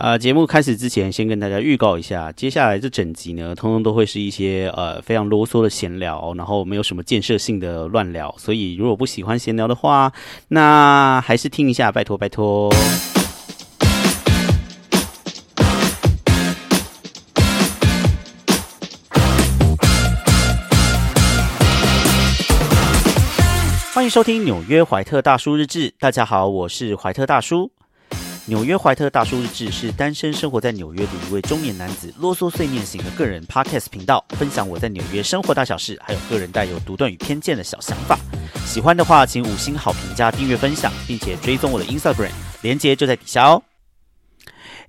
啊，节目开始之前，先跟大家预告一下，接下来这整集呢，通通都会是一些呃非常啰嗦的闲聊，然后没有什么建设性的乱聊，所以如果不喜欢闲聊的话，那还是听一下，拜托拜托。欢迎收听纽约怀特大叔日志，大家好，我是怀特大叔。纽约怀特大叔日志是单身生活在纽约的一位中年男子啰嗦碎念型的个人 podcast 频道，分享我在纽约生活大小事，还有个人带有独断与偏见的小想法。喜欢的话，请五星好评加订阅分享，并且追踪我的 Instagram，连接就在底下哦。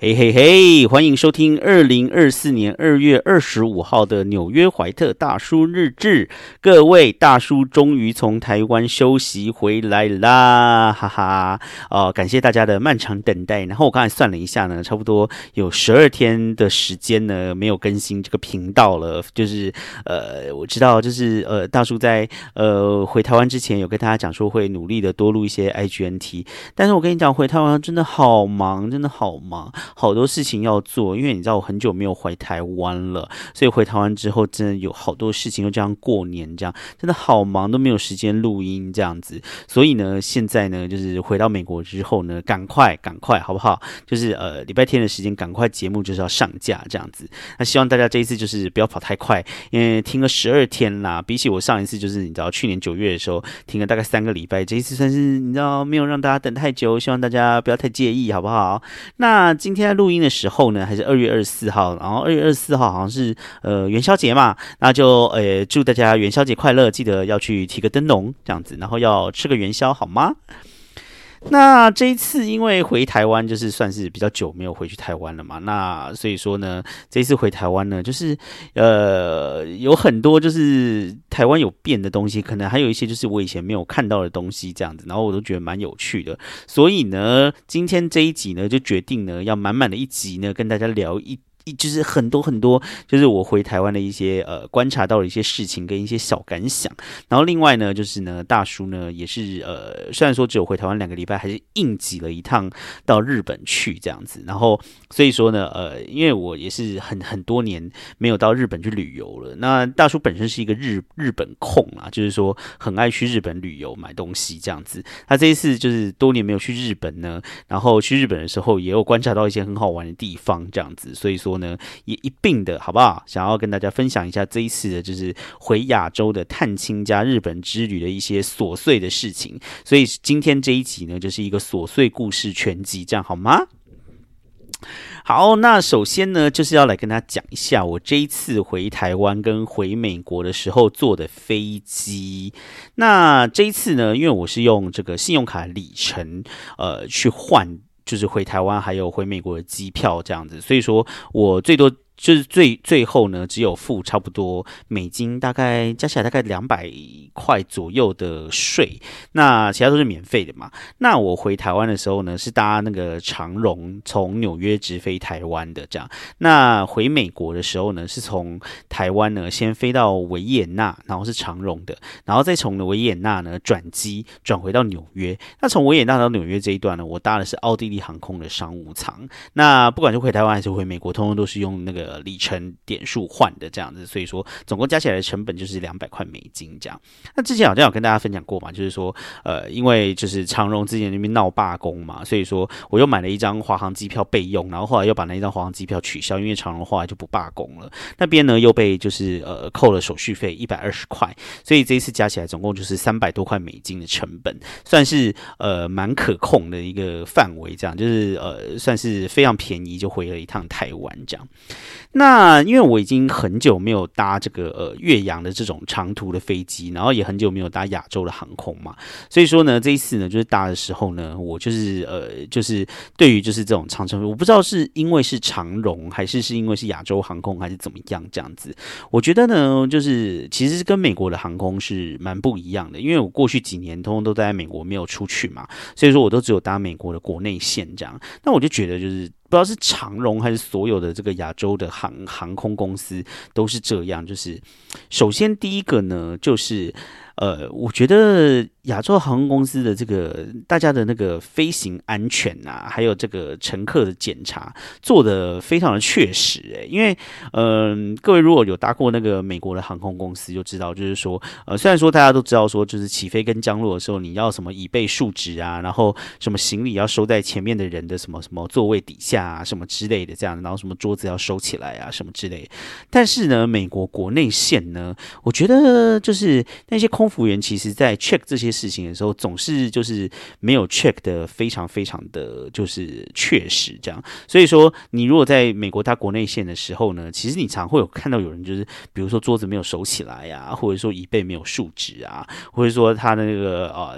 嘿嘿嘿！欢迎收听二零二四年二月二十五号的纽约怀特大叔日志。各位大叔终于从台湾休息回来啦，哈哈！哦，感谢大家的漫长等待。然后我刚才算了一下呢，差不多有十二天的时间呢没有更新这个频道了。就是呃，我知道，就是呃，大叔在呃回台湾之前有跟大家讲说会努力的多录一些 IGNT，但是我跟你讲，回台湾真的好忙，真的好忙。好多事情要做，因为你知道我很久没有回台湾了，所以回台湾之后真的有好多事情，又这样过年这样，真的好忙，都没有时间录音这样子。所以呢，现在呢，就是回到美国之后呢，赶快赶快好不好？就是呃礼拜天的时间，赶快节目就是要上架这样子。那希望大家这一次就是不要跑太快，因为听了十二天啦，比起我上一次就是你知道去年九月的时候听了大概三个礼拜，这一次算是你知道没有让大家等太久，希望大家不要太介意好不好？那今天。现在录音的时候呢，还是二月二十四号，然后二月二十四号好像是呃元宵节嘛，那就呃祝大家元宵节快乐，记得要去提个灯笼这样子，然后要吃个元宵好吗？那这一次因为回台湾就是算是比较久没有回去台湾了嘛，那所以说呢，这一次回台湾呢，就是呃有很多就是台湾有变的东西，可能还有一些就是我以前没有看到的东西这样子，然后我都觉得蛮有趣的，所以呢，今天这一集呢就决定呢要满满的一集呢跟大家聊一。一就是很多很多，就是我回台湾的一些呃观察到的一些事情跟一些小感想。然后另外呢，就是呢大叔呢也是呃虽然说只有回台湾两个礼拜，还是硬挤了一趟到日本去这样子。然后所以说呢呃因为我也是很很多年没有到日本去旅游了。那大叔本身是一个日日本控啊，就是说很爱去日本旅游买东西这样子。他这一次就是多年没有去日本呢，然后去日本的时候也有观察到一些很好玩的地方这样子。所以说。呢，也一并的好不好？想要跟大家分享一下这一次的，就是回亚洲的探亲加日本之旅的一些琐碎的事情。所以今天这一集呢，就是一个琐碎故事全集，这样好吗？好，那首先呢，就是要来跟大家讲一下我这一次回台湾跟回美国的时候坐的飞机。那这一次呢，因为我是用这个信用卡里程，呃，去换。就是回台湾还有回美国的机票这样子，所以说我最多。就是最最后呢，只有付差不多美金，大概加起来大概两百块左右的税，那其他都是免费的嘛。那我回台湾的时候呢，是搭那个长荣从纽约直飞台湾的这样。那回美国的时候呢，是从台湾呢先飞到维也纳，然后是长荣的，然后再从维也纳呢转机转回到纽约。那从维也纳到纽约这一段呢，我搭的是奥地利航空的商务舱。那不管是回台湾还是回美国，通通都是用那个。呃，里程点数换的这样子，所以说总共加起来的成本就是两百块美金这样。那之前好像有跟大家分享过嘛，就是说，呃，因为就是长荣之前那边闹罢工嘛，所以说我又买了一张华航机票备用，然后后来又把那一张华航机票取消，因为长荣后来就不罢工了，那边呢又被就是呃扣了手续费一百二十块，所以这一次加起来总共就是三百多块美金的成本，算是呃蛮可控的一个范围，这样就是呃算是非常便宜就回了一趟台湾这样。那因为我已经很久没有搭这个呃岳阳的这种长途的飞机，然后也很久没有搭亚洲的航空嘛，所以说呢，这一次呢就是搭的时候呢，我就是呃就是对于就是这种长程，我不知道是因为是长荣，还是是因为是亚洲航空，还是怎么样这样子。我觉得呢，就是其实是跟美国的航空是蛮不一样的，因为我过去几年通通都在美国没有出去嘛，所以说我都只有搭美国的国内线这样。那我就觉得就是。不知道是长荣还是所有的这个亚洲的航航空公司都是这样，就是首先第一个呢，就是呃，我觉得亚洲航空公司的这个大家的那个飞行安全啊，还有这个乘客的检查做的非常的确实，诶，因为嗯，各位如果有搭过那个美国的航空公司，就知道就是说，呃，虽然说大家都知道说，就是起飞跟降落的时候你要什么椅背竖直啊，然后什么行李要收在前面的人的什么什么座位底下啊，什么之类的这样，然后什么桌子要收起来啊，什么之类，但是呢，美国国内线呢，我觉得就是那些空服员其实，在 check 这些事情的时候，总是就是没有 check 的非常非常的就是确实这样。所以说，你如果在美国他国内线的时候呢，其实你常会有看到有人就是，比如说桌子没有收起来呀，或者说椅背没有竖直啊，或者说他的那个啊。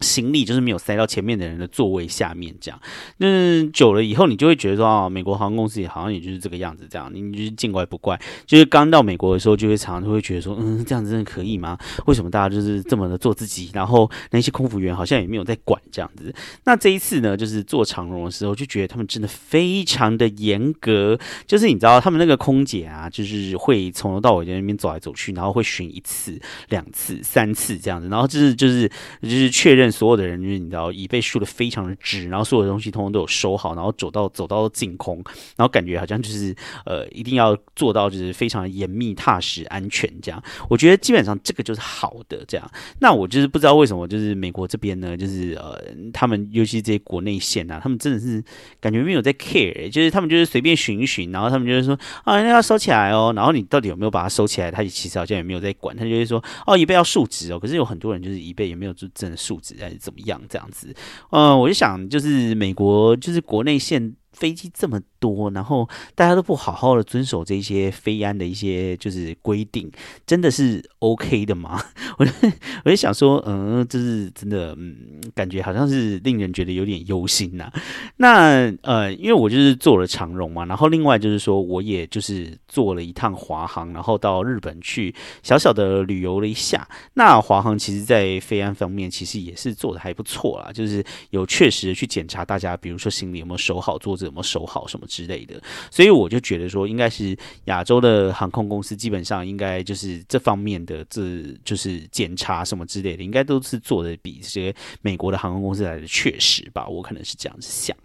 行李就是没有塞到前面的人的座位下面，这样，那久了以后，你就会觉得说，哦，美国航空公司也好像也就是这个样子，这样，你就是见怪不怪。就是刚到美国的时候，就会常常会觉得说，嗯，这样子真的可以吗？为什么大家就是这么的做自己？然后那些空服员好像也没有在管这样子。那这一次呢，就是坐长荣的时候，就觉得他们真的非常的严格。就是你知道，他们那个空姐啊，就是会从头到尾在那边走来走去，然后会巡一次、两次、三次这样子，然后就是就是就是确认。所有的人就是你知道椅背竖的非常的直，然后所有的东西通通都有收好，然后走到走到净空，然后感觉好像就是呃一定要做到就是非常严密踏实安全这样。我觉得基本上这个就是好的这样。那我就是不知道为什么就是美国这边呢，就是呃他们尤其这些国内线啊，他们真的是感觉没有在 care，就是他们就是随便巡一巡，然后他们就是说啊那要收起来哦，然后你到底有没有把它收起来，他其实好像也没有在管，他就是说哦椅背要竖直哦，可是有很多人就是椅背也没有就真的竖直。呃怎么样？这样子，嗯，我就想，就是美国，就是国内现飞机这么。多，然后大家都不好好的遵守这些飞安的一些就是规定，真的是 OK 的吗？我就我就想说，嗯，这是真的，嗯，感觉好像是令人觉得有点忧心呐。那呃，因为我就是做了长荣嘛，然后另外就是说，我也就是做了一趟华航，然后到日本去小小的旅游了一下。那华航其实在飞安方面其实也是做的还不错啦，就是有确实去检查大家，比如说行李有没有收好，桌子有没有收好什么。之类的，所以我就觉得说，应该是亚洲的航空公司基本上应该就是这方面的，这就是检查什么之类的，应该都是做的比这些美国的航空公司来的确实吧。我可能是这样子想。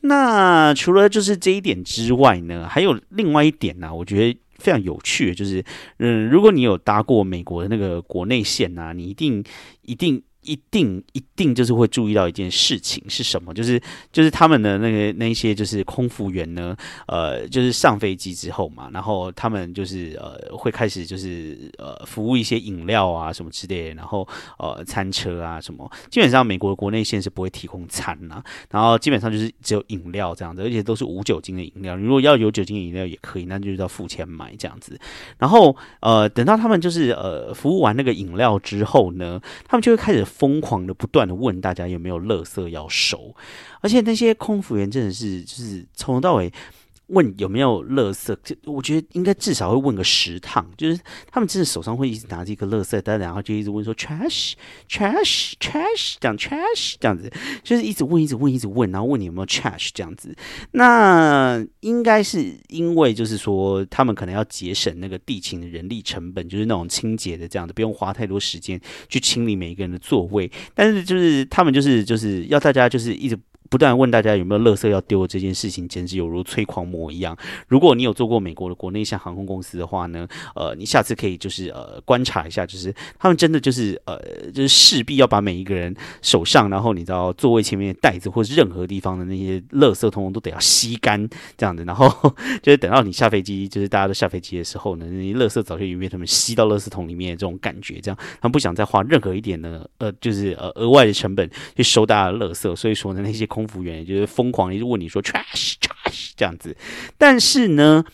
那除了就是这一点之外呢，还有另外一点呢，我觉得非常有趣，就是嗯，如果你有搭过美国的那个国内线啊，你一定一定。一定一定就是会注意到一件事情是什么？就是就是他们的那个那些就是空服员呢，呃，就是上飞机之后嘛，然后他们就是呃会开始就是呃服务一些饮料啊什么之类，然后呃餐车啊什么，基本上美国国内线是不会提供餐呐，然后基本上就是只有饮料这样子，而且都是无酒精的饮料。如果要有酒精饮料也可以，那就是要付钱买这样子。然后呃等到他们就是呃服务完那个饮料之后呢，他们就会开始。疯狂的不断的问大家有没有垃圾要收，而且那些空服员真的是就是从头到尾。问有没有垃圾？就我觉得应该至少会问个十趟，就是他们真的手上会一直拿着一个垃圾袋，然后就一直问说 trash trash trash 这样 trash 这样子，就是一直问一直问一直问，然后问你有没有 trash 这样子。那应该是因为就是说他们可能要节省那个地勤的人力成本，就是那种清洁的这样子，不用花太多时间去清理每一个人的座位。但是就是他们就是就是要大家就是一直。不断问大家有没有垃圾要丢这件事情，简直有如催狂魔一样。如果你有做过美国的国内像航空公司的话呢，呃，你下次可以就是呃观察一下，就是他们真的就是呃就是势必要把每一个人手上，然后你知道座位前面的袋子或是任何地方的那些垃圾，通通都得要吸干这样子。然后 就是等到你下飞机，就是大家都下飞机的时候呢，那些垃圾早就已经被他们吸到垃圾桶里面，这种感觉，这样他们不想再花任何一点的呃就是呃额外的成本去收大家的垃圾，所以说呢那些空。空服员就是疯狂，一直问你说 trash trash 这样子，但是呢。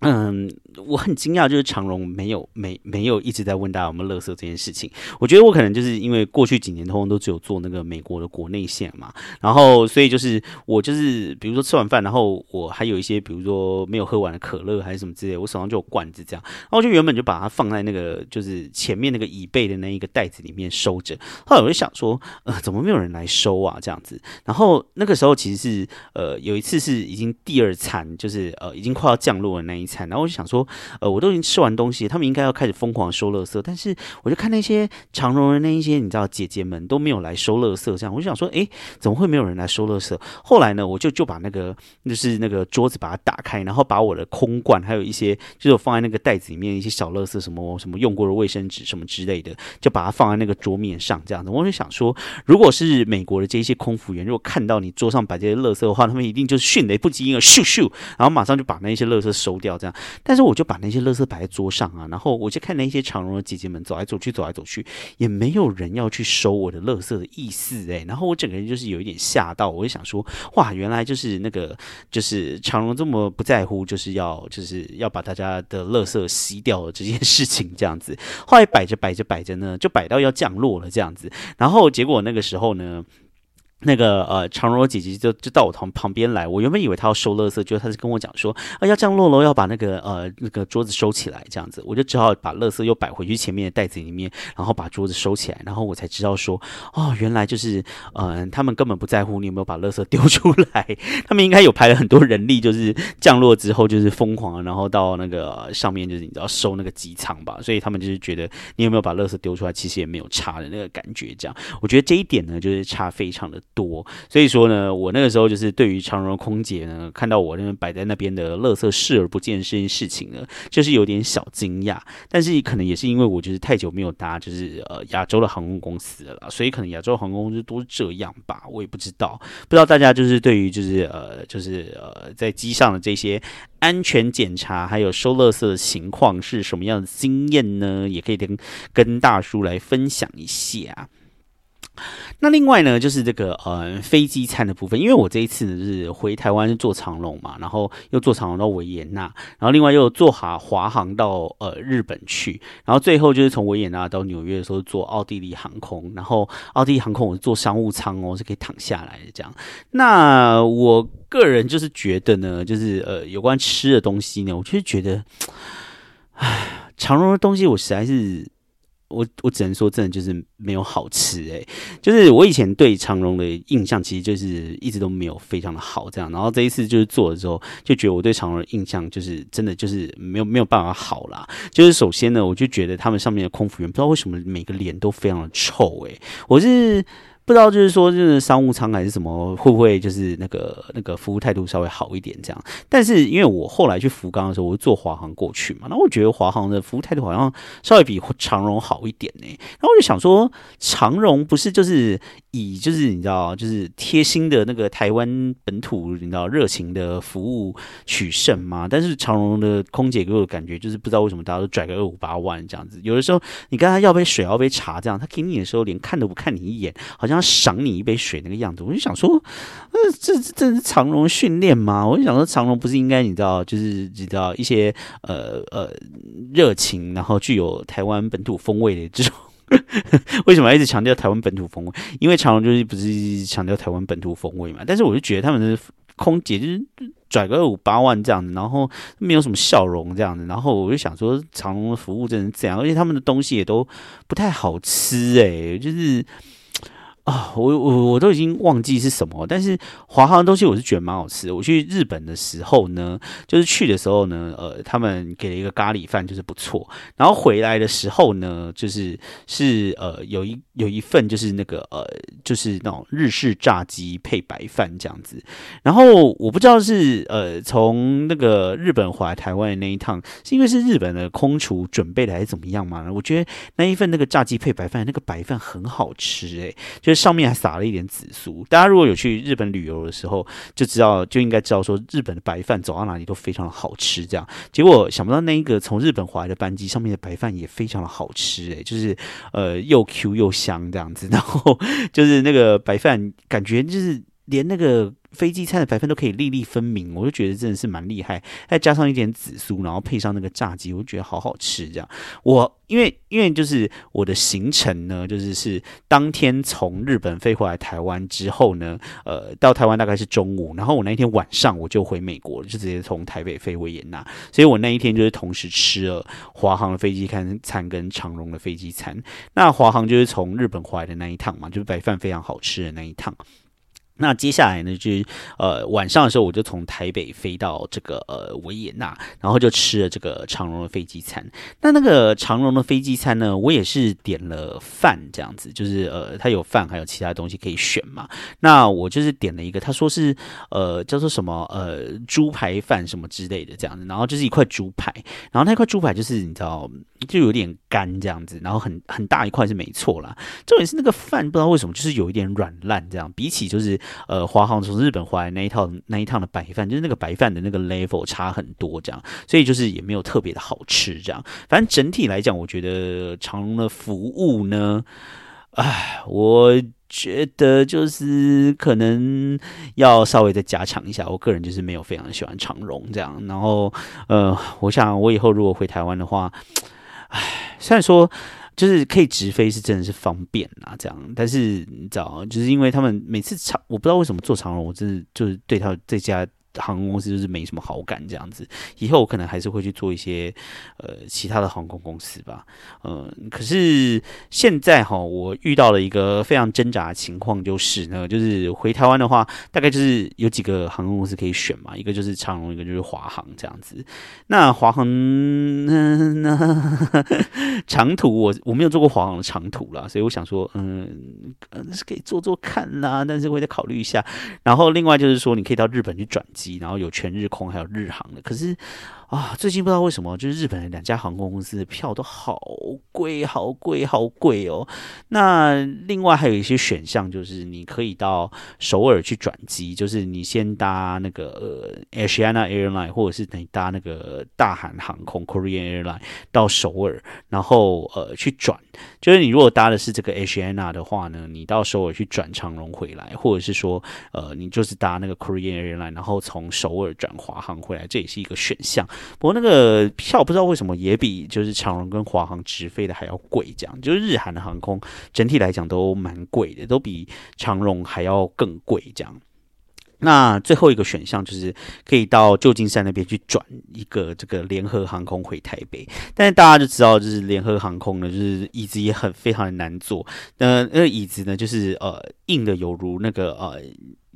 嗯，我很惊讶，就是长荣没有 没没有一直在问大家有没有乐色这件事情。我觉得我可能就是因为过去几年通通都只有做那个美国的国内线嘛，然后所以就是我就是比如说吃完饭，然后我还有一些比如说没有喝完的可乐还是什么之类，我手上就有罐子这样，然后就原本就把它放在那个就是前面那个椅背的那一个袋子里面收着。后来我就想说，呃，怎么没有人来收啊？这样子。然后那个时候其实是呃有一次是已经第二餐，就是呃已经快要降落的那一。餐，然后我就想说，呃，我都已经吃完东西，他们应该要开始疯狂收垃圾，但是我就看那些长荣的那一些，你知道姐姐们都没有来收垃圾，这样我就想说，诶，怎么会没有人来收垃圾？后来呢，我就就把那个就是那个桌子把它打开，然后把我的空罐还有一些就是我放在那个袋子里面一些小垃圾，什么什么用过的卫生纸什么之类的，就把它放在那个桌面上，这样子。我就想说，如果是美国的这一些空服员，如果看到你桌上摆这些垃圾的话，他们一定就是迅雷不及掩耳，咻咻，然后马上就把那些垃圾收掉，这样。但是我就把那些垃圾摆在桌上啊，然后我就看那些长荣的姐姐们走来走去，走来走去，也没有人要去收我的垃圾的意思诶，然后我整个人就是有一点吓到，我就想说，哇，原来就是那个就是长荣这么不在乎，就是要就是要把大家的垃圾吸掉这件事情这样子。后来摆着摆着摆着呢，就摆到要降落了这样子，然后结果那个时候呢。那个呃，长荣姐姐就就到我旁旁边来，我原本以为她要收垃圾，就她是跟我讲说啊，要降落楼，要把那个呃那个桌子收起来，这样子，我就只好把垃圾又摆回去前面的袋子里面，然后把桌子收起来，然后我才知道说，哦，原来就是嗯，他们根本不在乎你有没有把垃圾丢出来，他们应该有排了很多人力，就是降落之后就是疯狂，然后到那个上面就是你知道收那个机舱吧，所以他们就是觉得你有没有把垃圾丢出来，其实也没有差的那个感觉，这样，我觉得这一点呢，就是差非常的。多，所以说呢，我那个时候就是对于长荣空姐呢，看到我那边摆在那边的垃圾视而不见这件事情呢，就是有点小惊讶。但是可能也是因为我就是太久没有搭就是呃亚洲的航空公司了，所以可能亚洲航空公司都是这样吧，我也不知道。不知道大家就是对于就是呃就是呃在机上的这些安全检查还有收垃圾的情况是什么样的经验呢？也可以跟跟大叔来分享一下。那另外呢，就是这个呃飞机餐的部分，因为我这一次呢是回台湾是坐长龙嘛，然后又坐长龙到维也纳，然后另外又坐华华航到呃日本去，然后最后就是从维也纳到纽约的时候坐奥地利航空，然后奥地利航空我是坐商务舱哦，是可以躺下来的这样。那我个人就是觉得呢，就是呃有关吃的东西呢，我就是觉得，唉，长荣的东西我实在是。我我只能说，真的就是没有好吃诶，就是我以前对长荣的印象，其实就是一直都没有非常的好这样。然后这一次就是做了之后，就觉得我对长荣的印象就是真的就是没有没有办法好啦。就是首先呢，我就觉得他们上面的空服员不知道为什么每个脸都非常的臭诶，我是。不知道就是说，就是商务舱还是什么，会不会就是那个那个服务态度稍微好一点这样？但是因为我后来去福冈的时候，我坐华航过去嘛，那我觉得华航的服务态度好像稍微比长荣好一点呢。然后我就想说，长荣不是就是以就是你知道，就是贴心的那个台湾本土你知道热情的服务取胜吗？但是长荣的空姐给我的感觉就是不知道为什么大家都拽个二五八万这样子，有的时候你跟他要杯水要杯茶这样，他给你的时候连看都不看你一眼，好像。他赏你一杯水那个样子，我就想说，呃，这这是长荣训练吗？我就想说，长荣不是应该你知道，就是你知道一些呃呃热情，然后具有台湾本土风味的这种，为什么一直强调台湾本土风味？因为长隆就是不是强调台湾本土风味嘛？但是我就觉得他们的空姐就是拽个五八万这样子，然后没有什么笑容这样子，然后我就想说，长隆的服务真是这样，而且他们的东西也都不太好吃哎，就是。啊，我我我都已经忘记是什么，但是华航的东西我是觉得蛮好吃。我去日本的时候呢，就是去的时候呢，呃，他们给了一个咖喱饭，就是不错。然后回来的时候呢，就是是呃有一有一份就是那个呃就是那种日式炸鸡配白饭这样子。然后我不知道是呃从那个日本回来台湾的那一趟，是因为是日本的空厨准备的还是怎么样嘛？我觉得那一份那个炸鸡配白饭，那个白饭很好吃诶，就。上面还撒了一点紫苏。大家如果有去日本旅游的时候，就知道就应该知道说，日本的白饭走到哪里都非常的好吃。这样，结果想不到那一个从日本回来的班机上面的白饭也非常的好吃，诶，就是呃又 Q 又香这样子。然后就是那个白饭，感觉就是连那个。飞机餐的白饭都可以粒粒分明，我就觉得真的是蛮厉害。再加上一点紫苏，然后配上那个炸鸡，我觉得好好吃。这样，我因为因为就是我的行程呢，就是是当天从日本飞回来台湾之后呢，呃，到台湾大概是中午，然后我那一天晚上我就回美国，就直接从台北飞维也纳，所以我那一天就是同时吃了华航的飞机餐餐跟长荣的飞机餐。那华航就是从日本回来的那一趟嘛，就是白饭非常好吃的那一趟。那接下来呢，就是呃晚上的时候，我就从台北飞到这个呃维也纳，然后就吃了这个长荣的飞机餐。那那个长荣的飞机餐呢，我也是点了饭这样子，就是呃它有饭，还有其他东西可以选嘛。那我就是点了一个，他说是呃叫做什么呃猪排饭什么之类的这样子，然后就是一块猪排，然后那块猪排就是你知道就有点干这样子，然后很很大一块是没错啦。重点是那个饭不知道为什么就是有一点软烂这样，比起就是。呃，华航从日本回来那一套那一趟的白饭，就是那个白饭的那个 level 差很多，这样，所以就是也没有特别的好吃，这样。反正整体来讲，我觉得长荣的服务呢，唉，我觉得就是可能要稍微再加强一下。我个人就是没有非常喜欢长荣这样。然后，呃，我想我以后如果回台湾的话，唉，虽然说。就是可以直飞，是真的是方便啊，这样。但是你知道，就是因为他们每次长，我不知道为什么坐长龙，我真的就是对他这家。航空公司就是没什么好感这样子，以后我可能还是会去做一些呃其他的航空公司吧，嗯，可是现在哈，我遇到了一个非常挣扎的情况，就是呢，就是回台湾的话，大概就是有几个航空公司可以选嘛，一个就是长荣，一个就是华航这样子。那华航那长途我我没有做过华航的长途啦，所以我想说，嗯，是可以做做看啦，但是会再考虑一下。然后另外就是说，你可以到日本去转机。然后有全日空，还有日航的，可是。啊，最近不知道为什么，就是日本的两家航空公司的票都好贵，好贵，好贵哦。那另外还有一些选项，就是你可以到首尔去转机，就是你先搭那个呃 Asiana Airline，或者是你搭那个大韩航空 Korean Airline 到首尔，然后呃去转。就是你如果搭的是这个 Asiana 的话呢，你到首尔去转长荣回来，或者是说呃你就是搭那个 Korean Airline，然后从首尔转华航回来，这也是一个选项。不过那个票不知道为什么也比就是长荣跟华航直飞的还要贵，这样就是日韩的航空整体来讲都蛮贵的，都比长荣还要更贵这样。那最后一个选项就是可以到旧金山那边去转一个这个联合航空回台北，但是大家就知道就是联合航空呢，就是椅子也很非常的难坐，那那个椅子呢就是呃硬的有如那个呃。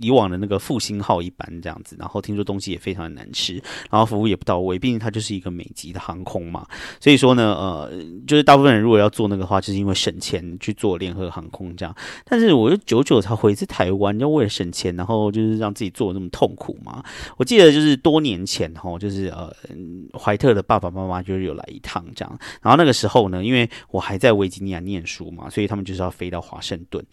以往的那个复兴号一般这样子，然后听说东西也非常的难吃，然后服务也不到位，毕竟它就是一个美籍的航空嘛，所以说呢，呃，就是大部分人如果要做那个的话，就是因为省钱去做联合航空这样。但是我又久久才回一次台湾，要为了省钱，然后就是让自己做的那么痛苦嘛。我记得就是多年前哈，就是呃，怀特的爸爸妈妈就是有来一趟这样，然后那个时候呢，因为我还在维吉尼亚念书嘛，所以他们就是要飞到华盛顿。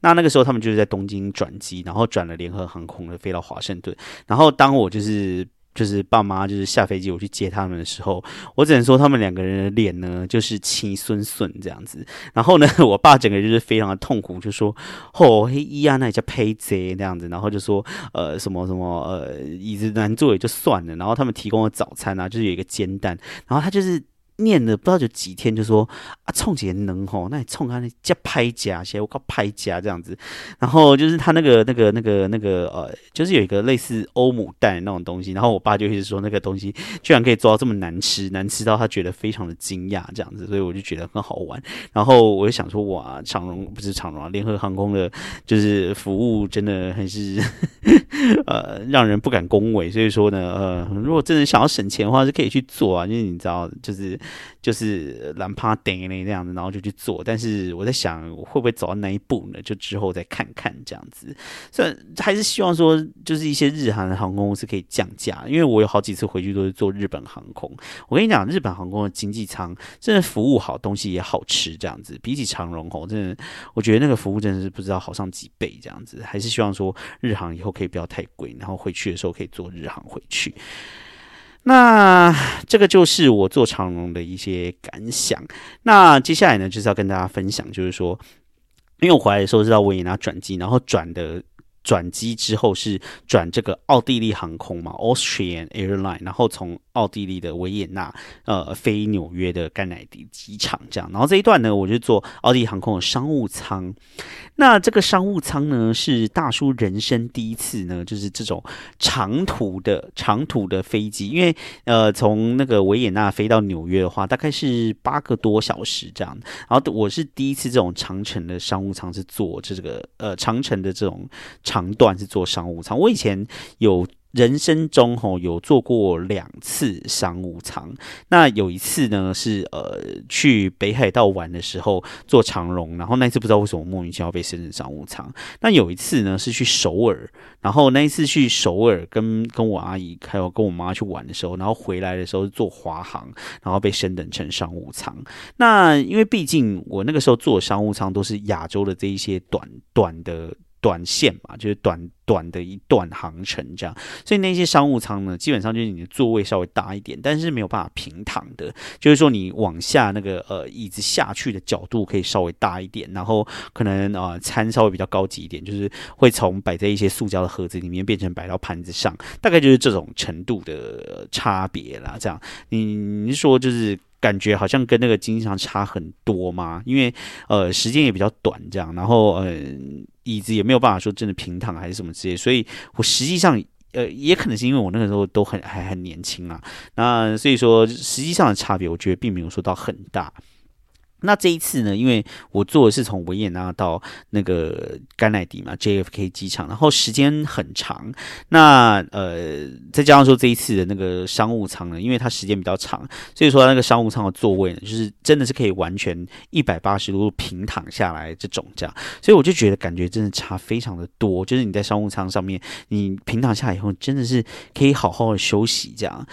那那个时候他们就是在东京转机，然后转了。联合航空的飞到华盛顿，然后当我就是就是爸妈就是下飞机我去接他们的时候，我只能说他们两个人的脸呢就是青顺顺这样子。然后呢，我爸整个就是非常的痛苦，就说：“哦，嘿咿呀，那叫胚贼这样子。”然后就说：“呃，什么什么呃，椅子难坐也就算了。”然后他们提供的早餐啊，就是有一个煎蛋，然后他就是。念了不知道有几天，就说啊，冲姐能吼，那你冲他那叫拍夹，写我靠拍夹这样子。然后就是他那个那个那个那个呃，就是有一个类似欧姆蛋那种东西。然后我爸就一直说那个东西居然可以做到这么难吃，难吃到他觉得非常的惊讶这样子。所以我就觉得很好玩。然后我就想说哇，长荣不是长荣啊，联合航空的，就是服务真的很是 呃让人不敢恭维。所以说呢，呃，如果真的想要省钱的话，是可以去做啊，因为你知道就是。就是懒趴等那那样子，然后就去做。但是我在想，会不会走到那一步呢？就之后再看看这样子。所以还是希望说，就是一些日韩航空公司可以降价。因为我有好几次回去都是坐日本航空。我跟你讲，日本航空的经济舱真的服务好，东西也好吃，这样子比起长荣吼，真的我觉得那个服务真的是不知道好上几倍这样子。还是希望说日航以后可以不要太贵，然后回去的时候可以坐日航回去。那这个就是我做长龙的一些感想。那接下来呢，就是要跟大家分享，就是说，因为我回来的时候是到维也纳转机，然后转的转机之后是转这个奥地利航空嘛，Austrian Airline，然后从奥地利的维也纳呃飞纽约的甘乃迪机场这样。然后这一段呢，我就坐奥地利航空的商务舱。那这个商务舱呢，是大叔人生第一次呢，就是这种长途的长途的飞机，因为呃，从那个维也纳飞到纽约的话，大概是八个多小时这样。然后我是第一次这种长程的商务舱是坐这个呃长程的这种长。段是做商务舱。我以前有。人生中吼有做过两次商务舱，那有一次呢是呃去北海道玩的时候坐长荣，然后那一次不知道为什么莫名其妙被升成商务舱。那有一次呢是去首尔，然后那一次去首尔跟跟我阿姨还有跟我妈去玩的时候，然后回来的时候坐华航，然后被升等成商务舱。那因为毕竟我那个时候坐商务舱都是亚洲的这一些短短的。短线嘛，就是短短的一段航程这样，所以那些商务舱呢，基本上就是你的座位稍微大一点，但是没有办法平躺的，就是说你往下那个呃椅子下去的角度可以稍微大一点，然后可能呃餐稍微比较高级一点，就是会从摆在一些塑胶的盒子里面变成摆到盘子上，大概就是这种程度的差别啦。这样，你你说就是。感觉好像跟那个经常差很多嘛，因为呃时间也比较短，这样，然后呃椅子也没有办法说真的平躺还是什么之类，所以我实际上呃也可能是因为我那个时候都很还很年轻啊，那所以说实际上的差别，我觉得并没有说到很大。那这一次呢，因为我坐的是从维也纳到那个甘乃迪嘛，JFK 机场，然后时间很长。那呃，再加上说这一次的那个商务舱呢，因为它时间比较长，所以说那个商务舱的座位呢，就是真的是可以完全一百八十度平躺下来这种这样。所以我就觉得感觉真的差非常的多，就是你在商务舱上面，你平躺下来以后，真的是可以好好的休息这样。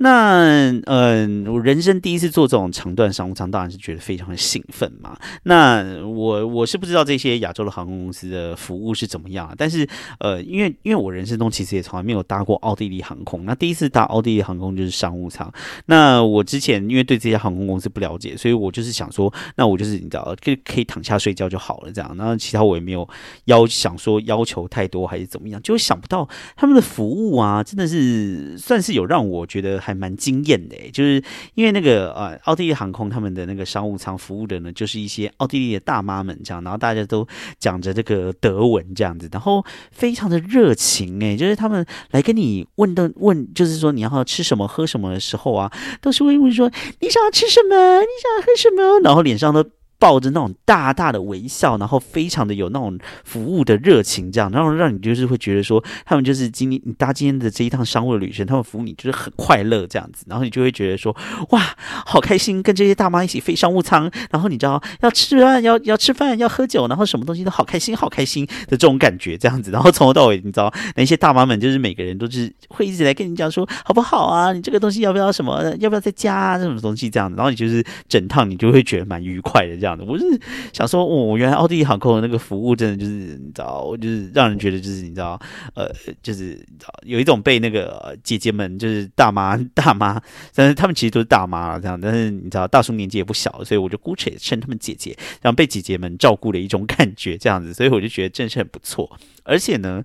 那嗯，我人生第一次坐这种长段商务舱，当然是觉得非常的兴奋嘛。那我我是不知道这些亚洲的航空公司的服务是怎么样，但是呃，因为因为我人生中其实也从来没有搭过奥地利航空，那第一次搭奥地利航空就是商务舱。那我之前因为对这些航空公司不了解，所以我就是想说，那我就是你知道，可可以躺下睡觉就好了这样。然后其他我也没有要想说要求太多还是怎么样，就想不到他们的服务啊，真的是算是有让我觉得。还蛮惊艳的就是因为那个呃，奥地利航空他们的那个商务舱服务的呢，就是一些奥地利的大妈们这样，然后大家都讲着这个德文这样子，然后非常的热情哎，就是他们来跟你问的问，就是说你要吃什么喝什么的时候啊，都是会问说你想要吃什么，你想要喝什么，然后脸上都。抱着那种大大的微笑，然后非常的有那种服务的热情，这样，然后让你就是会觉得说，他们就是今天你搭今天的这一趟商务的旅程，他们服务你就是很快乐这样子，然后你就会觉得说，哇，好开心，跟这些大妈一起飞商务舱，然后你知道要吃饭，要要吃饭，要喝酒，然后什么东西都好开心，好开心的这种感觉，这样子，然后从头到尾，你知道那些大妈们就是每个人都是会一直来跟你讲说，好不好啊？你这个东西要不要什么？要不要再加？这种东西这样子，然后你就是整趟你就会觉得蛮愉快的这样。这样子我是想说，哦，原来奥地利航空的那个服务真的就是你知道，就是让人觉得就是你知道，呃，就是有一种被那个姐姐们，就是大妈大妈，但是他们其实都是大妈了这样，但是你知道大叔年纪也不小，所以我就姑且称他们姐姐，然后被姐姐们照顾的一种感觉这样子，所以我就觉得真是很不错。而且呢，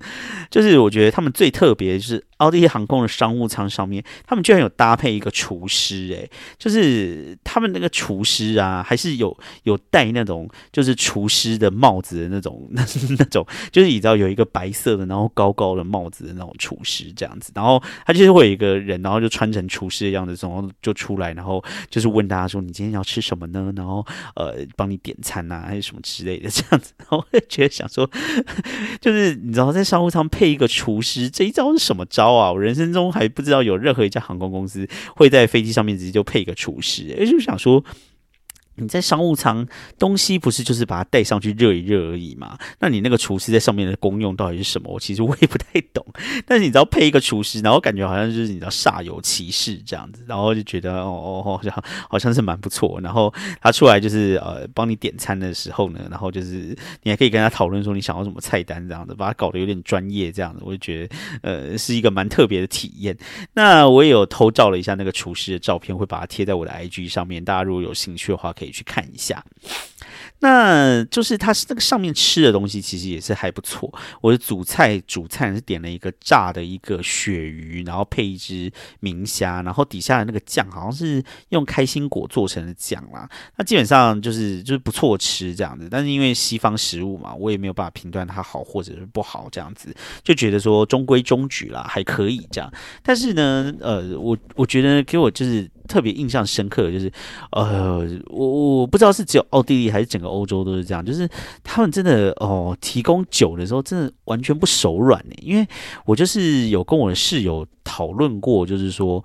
就是我觉得他们最特别就是奥地利航空的商务舱上面，他们居然有搭配一个厨师，诶，就是他们那个厨师啊，还是有有戴那种就是厨师的帽子的那种，那 那种就是你知道有一个白色的，然后高高的帽子的那种厨师这样子，然后他就是会有一个人，然后就穿成厨师的样子，然后就出来，然后就是问大家说你今天要吃什么呢？然后呃帮你点餐啊，还是什么之类的这样子，然后觉得想说 就是。你知道在商务舱配一个厨师这一招是什么招啊？我人生中还不知道有任何一家航空公司会在飞机上面直接就配一个厨师，而就想说。你在商务舱东西不是就是把它带上去热一热而已嘛？那你那个厨师在上面的功用到底是什么？我其实我也不太懂。但是你知道配一个厨师，然后感觉好像就是你知道煞有其事这样子，然后就觉得哦哦好像好像是蛮不错。然后他出来就是呃帮你点餐的时候呢，然后就是你还可以跟他讨论说你想要什么菜单这样子，把它搞得有点专业这样子，我就觉得呃是一个蛮特别的体验。那我也有偷照了一下那个厨师的照片，会把它贴在我的 IG 上面，大家如果有兴趣的话可以。可以去看一下。那就是它是那个上面吃的东西，其实也是还不错。我的主菜主菜是点了一个炸的一个鳕鱼，然后配一只明虾，然后底下的那个酱好像是用开心果做成的酱啦。那基本上就是就是不错吃这样子。但是因为西方食物嘛，我也没有办法评断它好或者是不好这样子，就觉得说中规中矩啦，还可以这样。但是呢，呃，我我觉得给我就是特别印象深刻的就是，呃，我我不知道是只有奥地利还是整个。欧洲都是这样，就是他们真的哦，提供酒的时候真的完全不手软呢。因为我就是有跟我的室友讨论过，就是说。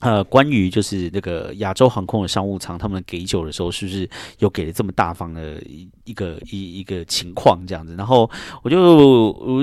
呃，关于就是那个亚洲航空的商务舱，他们给酒的时候，是不是有给了这么大方的一一个一一个情况这样子？然后我就我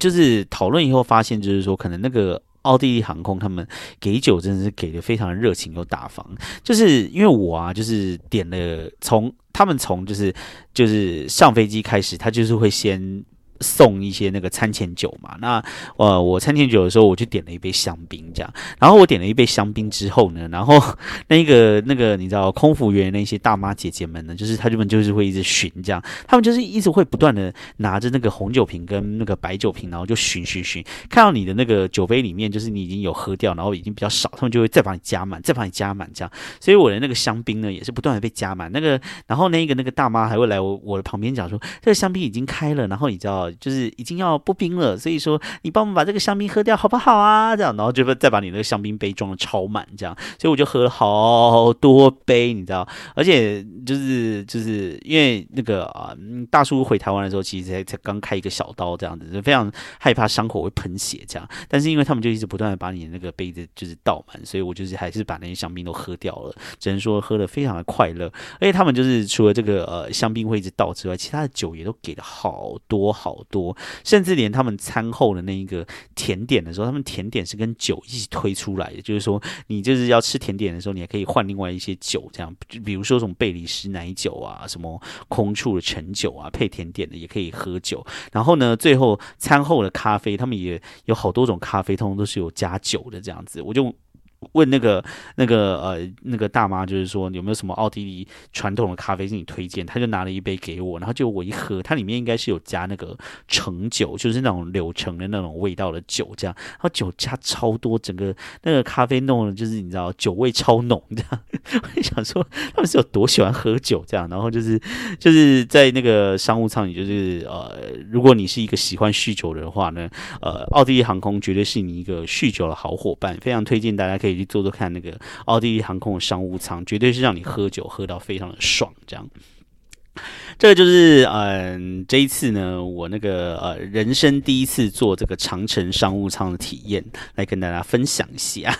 就是讨论以后发现，就是说可能那个奥地利航空他们给酒真的是给的非常热情又大方。就是因为我啊，就是点了从他们从就是就是上飞机开始，他就是会先。送一些那个餐前酒嘛，那呃，我餐前酒的时候，我就点了一杯香槟这样。然后我点了一杯香槟之后呢，然后 那个那个你知道，空服员那些大妈姐姐们呢，就是他们就是会一直寻这样，他们就是一直会不断的拿着那个红酒瓶跟那个白酒瓶，然后就寻寻寻，看到你的那个酒杯里面就是你已经有喝掉，然后已经比较少，他们就会再把你加满，再把你加满这样。所以我的那个香槟呢，也是不断的被加满。那个然后那个那个大妈还会来我我的旁边讲说，这个香槟已经开了，然后你知道。就是已经要不冰了，所以说你帮我们把这个香槟喝掉好不好啊？这样，然后就再把你那个香槟杯装的超满，这样，所以我就喝了好多杯，你知道？而且就是就是因为那个啊，大叔回台湾的时候，其实才才刚开一个小刀，这样子，就非常害怕伤口会喷血这样。但是因为他们就一直不断的把你那个杯子就是倒满，所以我就是还是把那些香槟都喝掉了。只能说喝的非常的快乐。而且他们就是除了这个呃香槟会一直倒之外，其他的酒也都给了好多好。多，甚至连他们餐后的那一个甜点的时候，他们甜点是跟酒一起推出来的。就是说，你就是要吃甜点的时候，你还可以换另外一些酒，这样，比如说什么贝里斯奶酒啊，什么空处的陈酒啊，配甜点的也可以喝酒。然后呢，最后餐后的咖啡，他们也有好多种咖啡，通通都是有加酒的这样子。我就。问那个那个呃那个大妈，就是说有没有什么奥地利传统的咖啡是你推荐？他就拿了一杯给我，然后就我一喝，它里面应该是有加那个橙酒，就是那种柳橙的那种味道的酒，这样，然后酒加超多，整个那个咖啡弄的就是你知道酒味超浓，这样。我就想说他们是有多喜欢喝酒这样，然后就是就是在那个商务舱里，就是呃，如果你是一个喜欢酗酒的话呢，呃，奥地利航空绝对是你一个酗酒的好伙伴，非常推荐大家可以。去做做看那个奥地利航空的商务舱，绝对是让你喝酒喝到非常的爽。这样，这个就是嗯，这一次呢，我那个呃人生第一次坐这个长城商务舱的体验，来跟大家分享一下。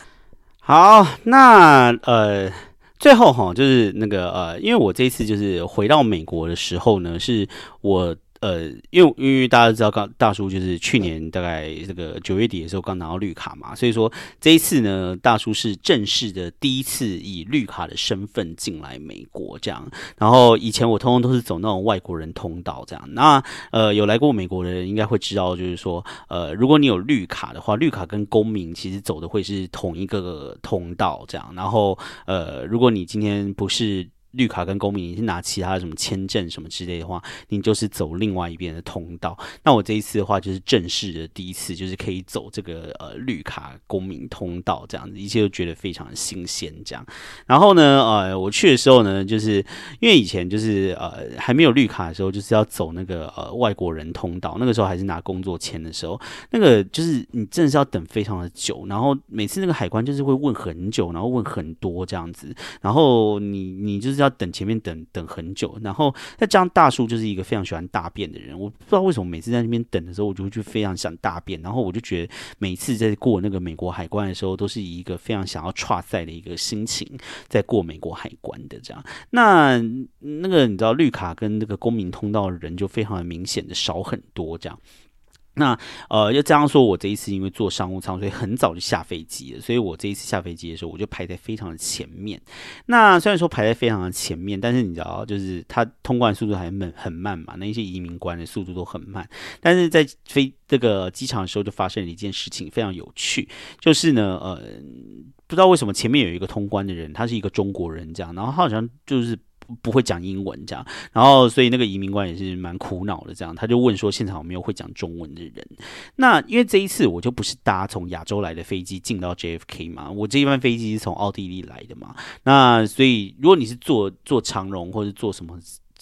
好，那呃最后哈，就是那个呃，因为我这一次就是回到美国的时候呢，是我。呃，因为因为大家知道，刚大叔就是去年大概这个九月底的时候刚拿到绿卡嘛，所以说这一次呢，大叔是正式的第一次以绿卡的身份进来美国这样。然后以前我通通都是走那种外国人通道这样。那呃，有来过美国的人应该会知道，就是说呃，如果你有绿卡的话，绿卡跟公民其实走的会是同一个通道这样。然后呃，如果你今天不是。绿卡跟公民，你是拿其他的什么签证什么之类的话，你就是走另外一边的通道。那我这一次的话，就是正式的第一次，就是可以走这个呃绿卡公民通道这样子，一切都觉得非常的新鲜这样。然后呢，呃，我去的时候呢，就是因为以前就是呃还没有绿卡的时候，就是要走那个呃外国人通道，那个时候还是拿工作签的时候，那个就是你真的是要等非常的久，然后每次那个海关就是会问很久，然后问很多这样子，然后你你就是。要等前面等等很久，然后再加上大叔就是一个非常喜欢大便的人，我不知道为什么每次在那边等的时候，我就会就非常想大便，然后我就觉得每次在过那个美国海关的时候，都是以一个非常想要跨赛的一个心情在过美国海关的这样。那那个你知道绿卡跟那个公民通道的人就非常的明显的少很多这样。那呃，要这样说，我这一次因为坐商务舱，所以很早就下飞机了。所以我这一次下飞机的时候，我就排在非常的前面。那虽然说排在非常的前面，但是你知道，就是它通关速度还很很慢嘛。那一些移民关的速度都很慢。但是在飞这个机场的时候，就发生了一件事情，非常有趣，就是呢，呃，不知道为什么前面有一个通关的人，他是一个中国人，这样，然后他好像就是。不会讲英文这样，然后所以那个移民官也是蛮苦恼的这样，他就问说现场有没有会讲中文的人？那因为这一次我就不是搭从亚洲来的飞机进到 JFK 嘛，我这一班飞机是从奥地利来的嘛，那所以如果你是坐坐长荣或者坐什么。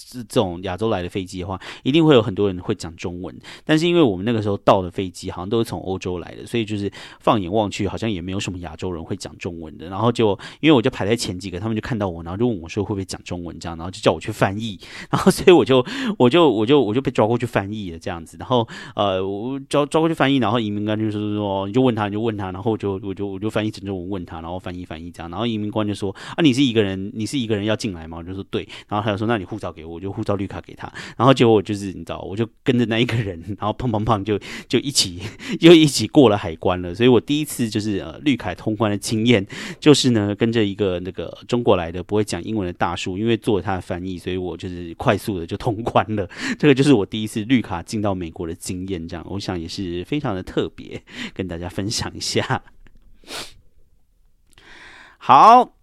这这种亚洲来的飞机的话，一定会有很多人会讲中文。但是因为我们那个时候到的飞机好像都是从欧洲来的，所以就是放眼望去，好像也没有什么亚洲人会讲中文的。然后就因为我就排在前几个，他们就看到我，然后就问我说会不会讲中文这样，然后就叫我去翻译。然后所以我就我就我就我就被抓过去翻译了这样子。然后呃，我抓抓过去翻译，然后移民官就说说你就问他，你就问他，然后我就我就我就翻译成中文问他，然后翻译翻译这样。然后移民官就说啊，你是一个人，你是一个人要进来吗？我就说对。然后他就说那你护照给我，我就护照绿卡给他。然后结果我就是你知道，我就跟着那一个人，然后砰砰砰就就一起又一起过了海关了。所以我第一次就是呃绿卡通关的经验，就是呢跟着一个那个中国来的不会讲英文的大叔，因为做了他的翻译，所以我就是快速的就通关了。这个就是我第一次绿卡进到美国的经验，这样我想也是非常的特别，跟大家分享一下。好。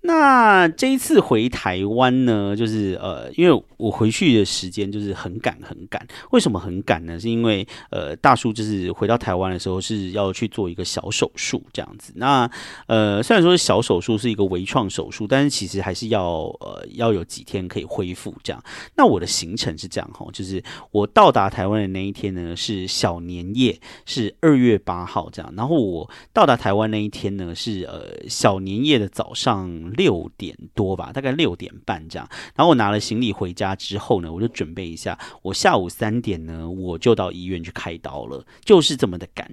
那这一次回台湾呢，就是呃，因为我回去的时间就是很赶很赶。为什么很赶呢？是因为呃，大叔就是回到台湾的时候是要去做一个小手术这样子。那呃，虽然说小手术是一个微创手术，但是其实还是要呃要有几天可以恢复这样。那我的行程是这样哈，就是我到达台湾的那一天呢是小年夜，是二月八号这样。然后我到达台湾那一天呢是呃小年夜的早上。六点多吧，大概六点半这样。然后我拿了行李回家之后呢，我就准备一下，我下午三点呢，我就到医院去开刀了，就是这么的赶。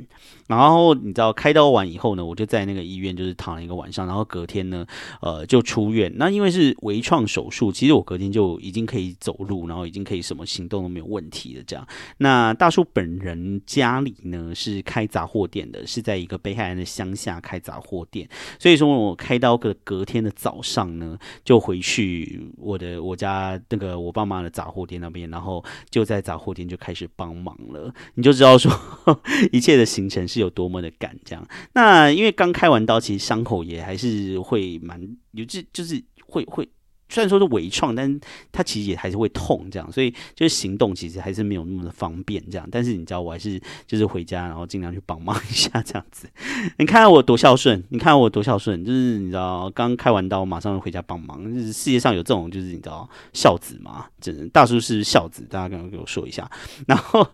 然后你知道，开刀完以后呢，我就在那个医院就是躺了一个晚上，然后隔天呢，呃，就出院。那因为是微创手术，其实我隔天就已经可以走路，然后已经可以什么行动都没有问题的这样。那大叔本人家里呢是开杂货店的，是在一个北海岸的乡下开杂货店，所以说我开刀的隔天的早上呢，就回去我的我家那个我爸妈的杂货店那边，然后就在杂货店就开始帮忙了。你就知道说 一切的行程是有多么的赶，这样。那因为刚开完刀，其实伤口也还是会蛮有，就就是会会。虽然说是微创，但它其实也还是会痛，这样，所以就是行动其实还是没有那么的方便，这样。但是你知道，我还是就是回家，然后尽量去帮忙一下，这样子。你看我多孝顺，你看我多孝顺，就是你知道，刚开完刀马上回家帮忙。就是世界上有这种，就是你知道孝子嘛？真的，大叔是孝子，大家刚刚给我说一下。然后，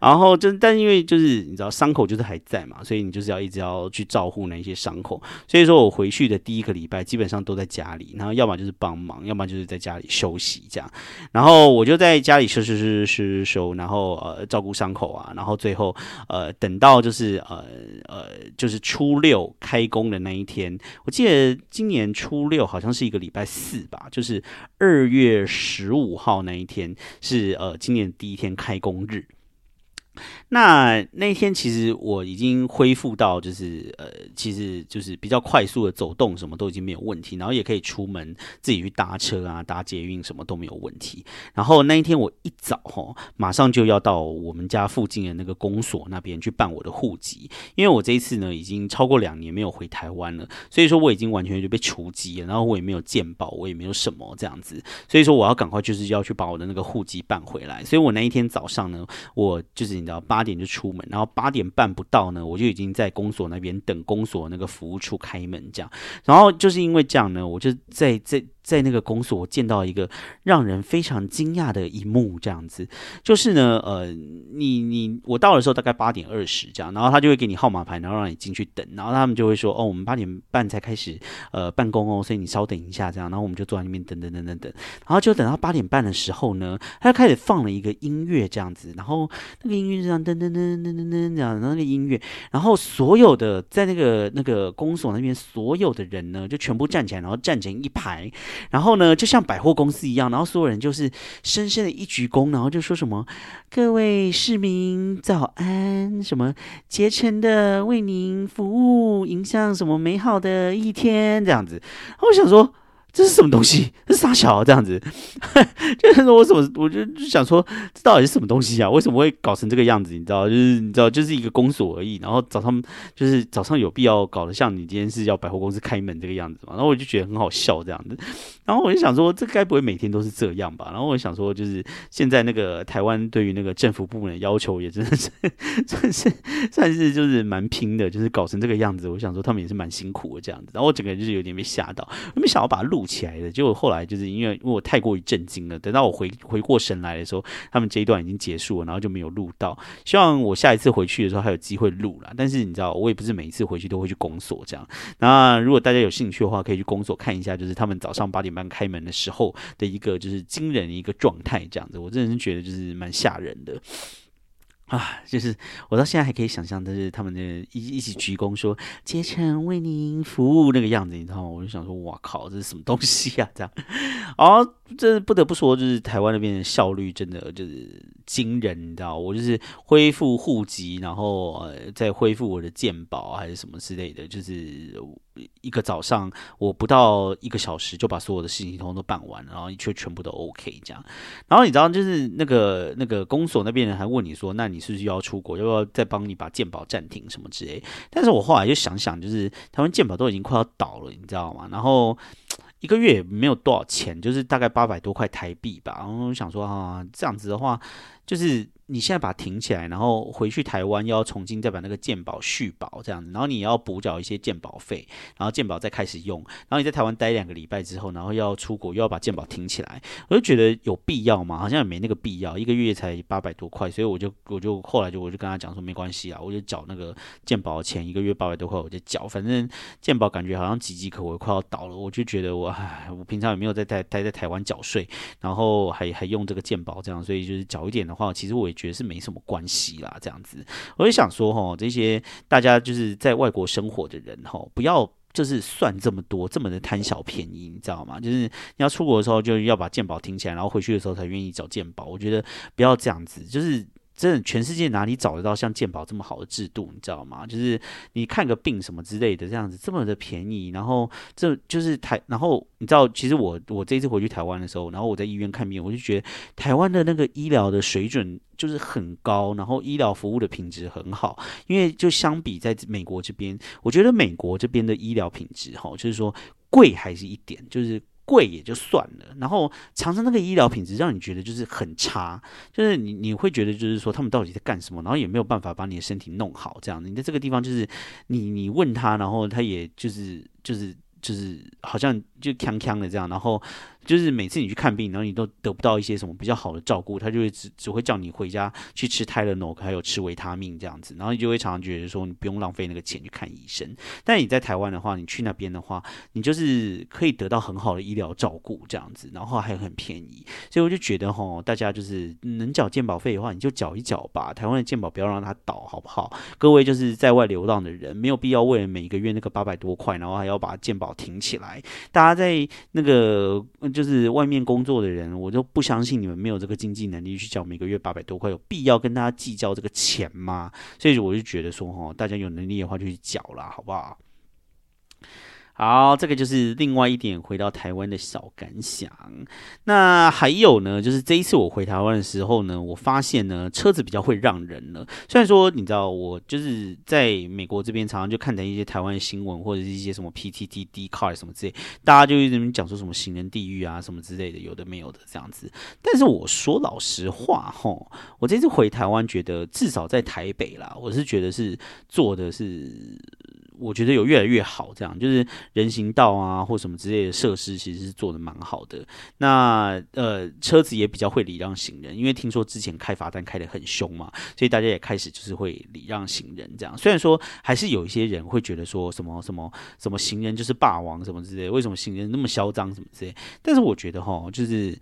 然后就但因为就是你知道伤口就是还在嘛，所以你就是要一直要去照顾那些伤口。所以说我回去的第一个礼拜基本上都在家里，然后要么就是帮忙。要么就是在家里休息这样，然后我就在家里休休休休休，然后呃照顾伤口啊，然后最后呃等到就是呃呃就是初六开工的那一天，我记得今年初六好像是一个礼拜四吧，就是二月十五号那一天是呃今年第一天开工日。那那一天其实我已经恢复到，就是呃，其实就是比较快速的走动，什么都已经没有问题，然后也可以出门自己去搭车啊、搭捷运，什么都没有问题。然后那一天我一早哈，马上就要到我们家附近的那个公所那边去办我的户籍，因为我这一次呢已经超过两年没有回台湾了，所以说我已经完全就被除籍了，然后我也没有健保，我也没有什么这样子，所以说我要赶快就是要去把我的那个户籍办回来。所以我那一天早上呢，我就是你知道八八点就出门，然后八点半不到呢，我就已经在公所那边等公所那个服务处开门这样，然后就是因为这样呢，我就在在。在那个公所，见到一个让人非常惊讶的一幕，这样子，就是呢，呃，你你我到的时候大概八点二十这样，然后他就会给你号码牌，然后让你进去等，然后他们就会说，哦，我们八点半才开始呃办公哦，所以你稍等一下这样，然后我们就坐在那边等等等等等，然后就等到八点半的时候呢，他就开始放了一个音乐这样子，然后那个音乐这样噔噔噔噔噔噔这样，然后那个音乐，然后所有的在那个那个公所那边所有的人呢，就全部站起来，然后站成一排。然后呢，就像百货公司一样，然后所有人就是深深的一鞠躬，然后就说什么“各位市民早安”，什么“竭诚的为您服务，迎向什么美好的一天”这样子。我想说。这是什么东西？这是傻小这样子，就是说我怎么我就想说，这到底是什么东西啊？为什么会搞成这个样子？你知道，就是你知道，就是一个公所而已。然后早上就是早上有必要搞得像你今天是要百货公司开门这个样子嘛？然后我就觉得很好笑这样子。然后我就想说，这该不会每天都是这样吧？然后我想说，就是现在那个台湾对于那个政府部门的要求也真的是 算是算是就是蛮拼的，就是搞成这个样子。我想说他们也是蛮辛苦的这样子。然后我整个人就是有点被吓到，我没想到把它。录起来的，结果后来就是因为因为我太过于震惊了，等到我回回过神来的时候，他们这一段已经结束了，然后就没有录到。希望我下一次回去的时候还有机会录了，但是你知道，我也不是每一次回去都会去公所这样。那如果大家有兴趣的话，可以去公所看一下，就是他们早上八点刚开门的时候的一个就是惊人的一个状态，这样子，我真的是觉得就是蛮吓人的。啊，就是我到现在还可以想象，就是他们的一一起鞠躬说“竭诚为您服务”那个样子，你知道吗？我就想说，哇靠，这是什么东西啊？这样，哦，这不得不说，就是台湾那边的效率真的就是惊人，你知道？我就是恢复户籍，然后呃，再恢复我的健保还是什么之类的，就是一个早上，我不到一个小时就把所有的事情通通都办完，然后却全部都 OK 这样。然后你知道，就是那个那个公所那边人还问你说，那你。是不是要出国？要不要再帮你把鉴宝暂停什么之类？但是我后来就想想，就是台湾鉴宝都已经快要倒了，你知道吗？然后一个月也没有多少钱，就是大概八百多块台币吧。然后想说啊，这样子的话，就是。你现在把它停起来，然后回去台湾要重新再把那个鉴宝续保这样子，然后你要补缴一些鉴保费，然后鉴宝再开始用，然后你在台湾待两个礼拜之后，然后要出国又要把鉴宝停起来，我就觉得有必要吗？好像也没那个必要，一个月才八百多块，所以我就我就后来就我就跟他讲说没关系啊，我就缴那个鉴宝钱，一个月八百多块我就缴，反正鉴宝感觉好像岌岌可危，快要倒了，我就觉得我唉，我平常也没有在待待在台湾缴税，然后还还用这个鉴宝这样，所以就是缴一点的话，其实我也觉得是没什么关。系啦，这样子，我就想说，哈，这些大家就是在外国生活的人，哈，不要就是算这么多，这么的贪小便宜，你知道吗？就是你要出国的时候，就要把鉴宝听起来，然后回去的时候才愿意找鉴宝。我觉得不要这样子，就是。真的，全世界哪里找得到像健保这么好的制度？你知道吗？就是你看个病什么之类的，这样子这么的便宜，然后这就是台，然后你知道，其实我我这次回去台湾的时候，然后我在医院看病，我就觉得台湾的那个医疗的水准就是很高，然后医疗服务的品质很好，因为就相比在美国这边，我觉得美国这边的医疗品质哈，就是说贵还是一点，就是。贵也就算了，然后常常那个医疗品质让你觉得就是很差，就是你你会觉得就是说他们到底在干什么，然后也没有办法把你的身体弄好这样。你在这个地方就是你你问他，然后他也就是就是就是好像就锵锵的这样，然后。就是每次你去看病，然后你都得不到一些什么比较好的照顾，他就会只只会叫你回家去吃泰勒诺，还有吃维他命这样子，然后你就会常常觉得说你不用浪费那个钱去看医生。但你在台湾的话，你去那边的话，你就是可以得到很好的医疗照顾这样子，然后还很便宜。所以我就觉得哈，大家就是能缴健保费的话，你就缴一缴吧。台湾的健保不要让它倒，好不好？各位就是在外流浪的人，没有必要为了每个月那个八百多块，然后还要把健保停起来。大家在那个。就是外面工作的人，我就不相信你们没有这个经济能力去缴每个月八百多块，有必要跟大家计较这个钱吗？所以我就觉得说，哈，大家有能力的话就去缴啦，好不好？好，这个就是另外一点回到台湾的小感想。那还有呢，就是这一次我回台湾的时候呢，我发现呢车子比较会让人了。虽然说你知道，我就是在美国这边常常就看到一些台湾新闻或者是一些什么 PTT D car 什么之类，大家就一直讲说什么行人地狱啊什么之类的，有的没有的这样子。但是我说老实话吼，我这次回台湾觉得至少在台北啦，我是觉得是做的是。我觉得有越来越好，这样就是人行道啊或什么之类的设施，其实是做的蛮好的。那呃，车子也比较会礼让行人，因为听说之前开罚单开的很凶嘛，所以大家也开始就是会礼让行人这样。虽然说还是有一些人会觉得说什么什么什么行人就是霸王什么之类，为什么行人那么嚣张什么之类，但是我觉得哈，就是。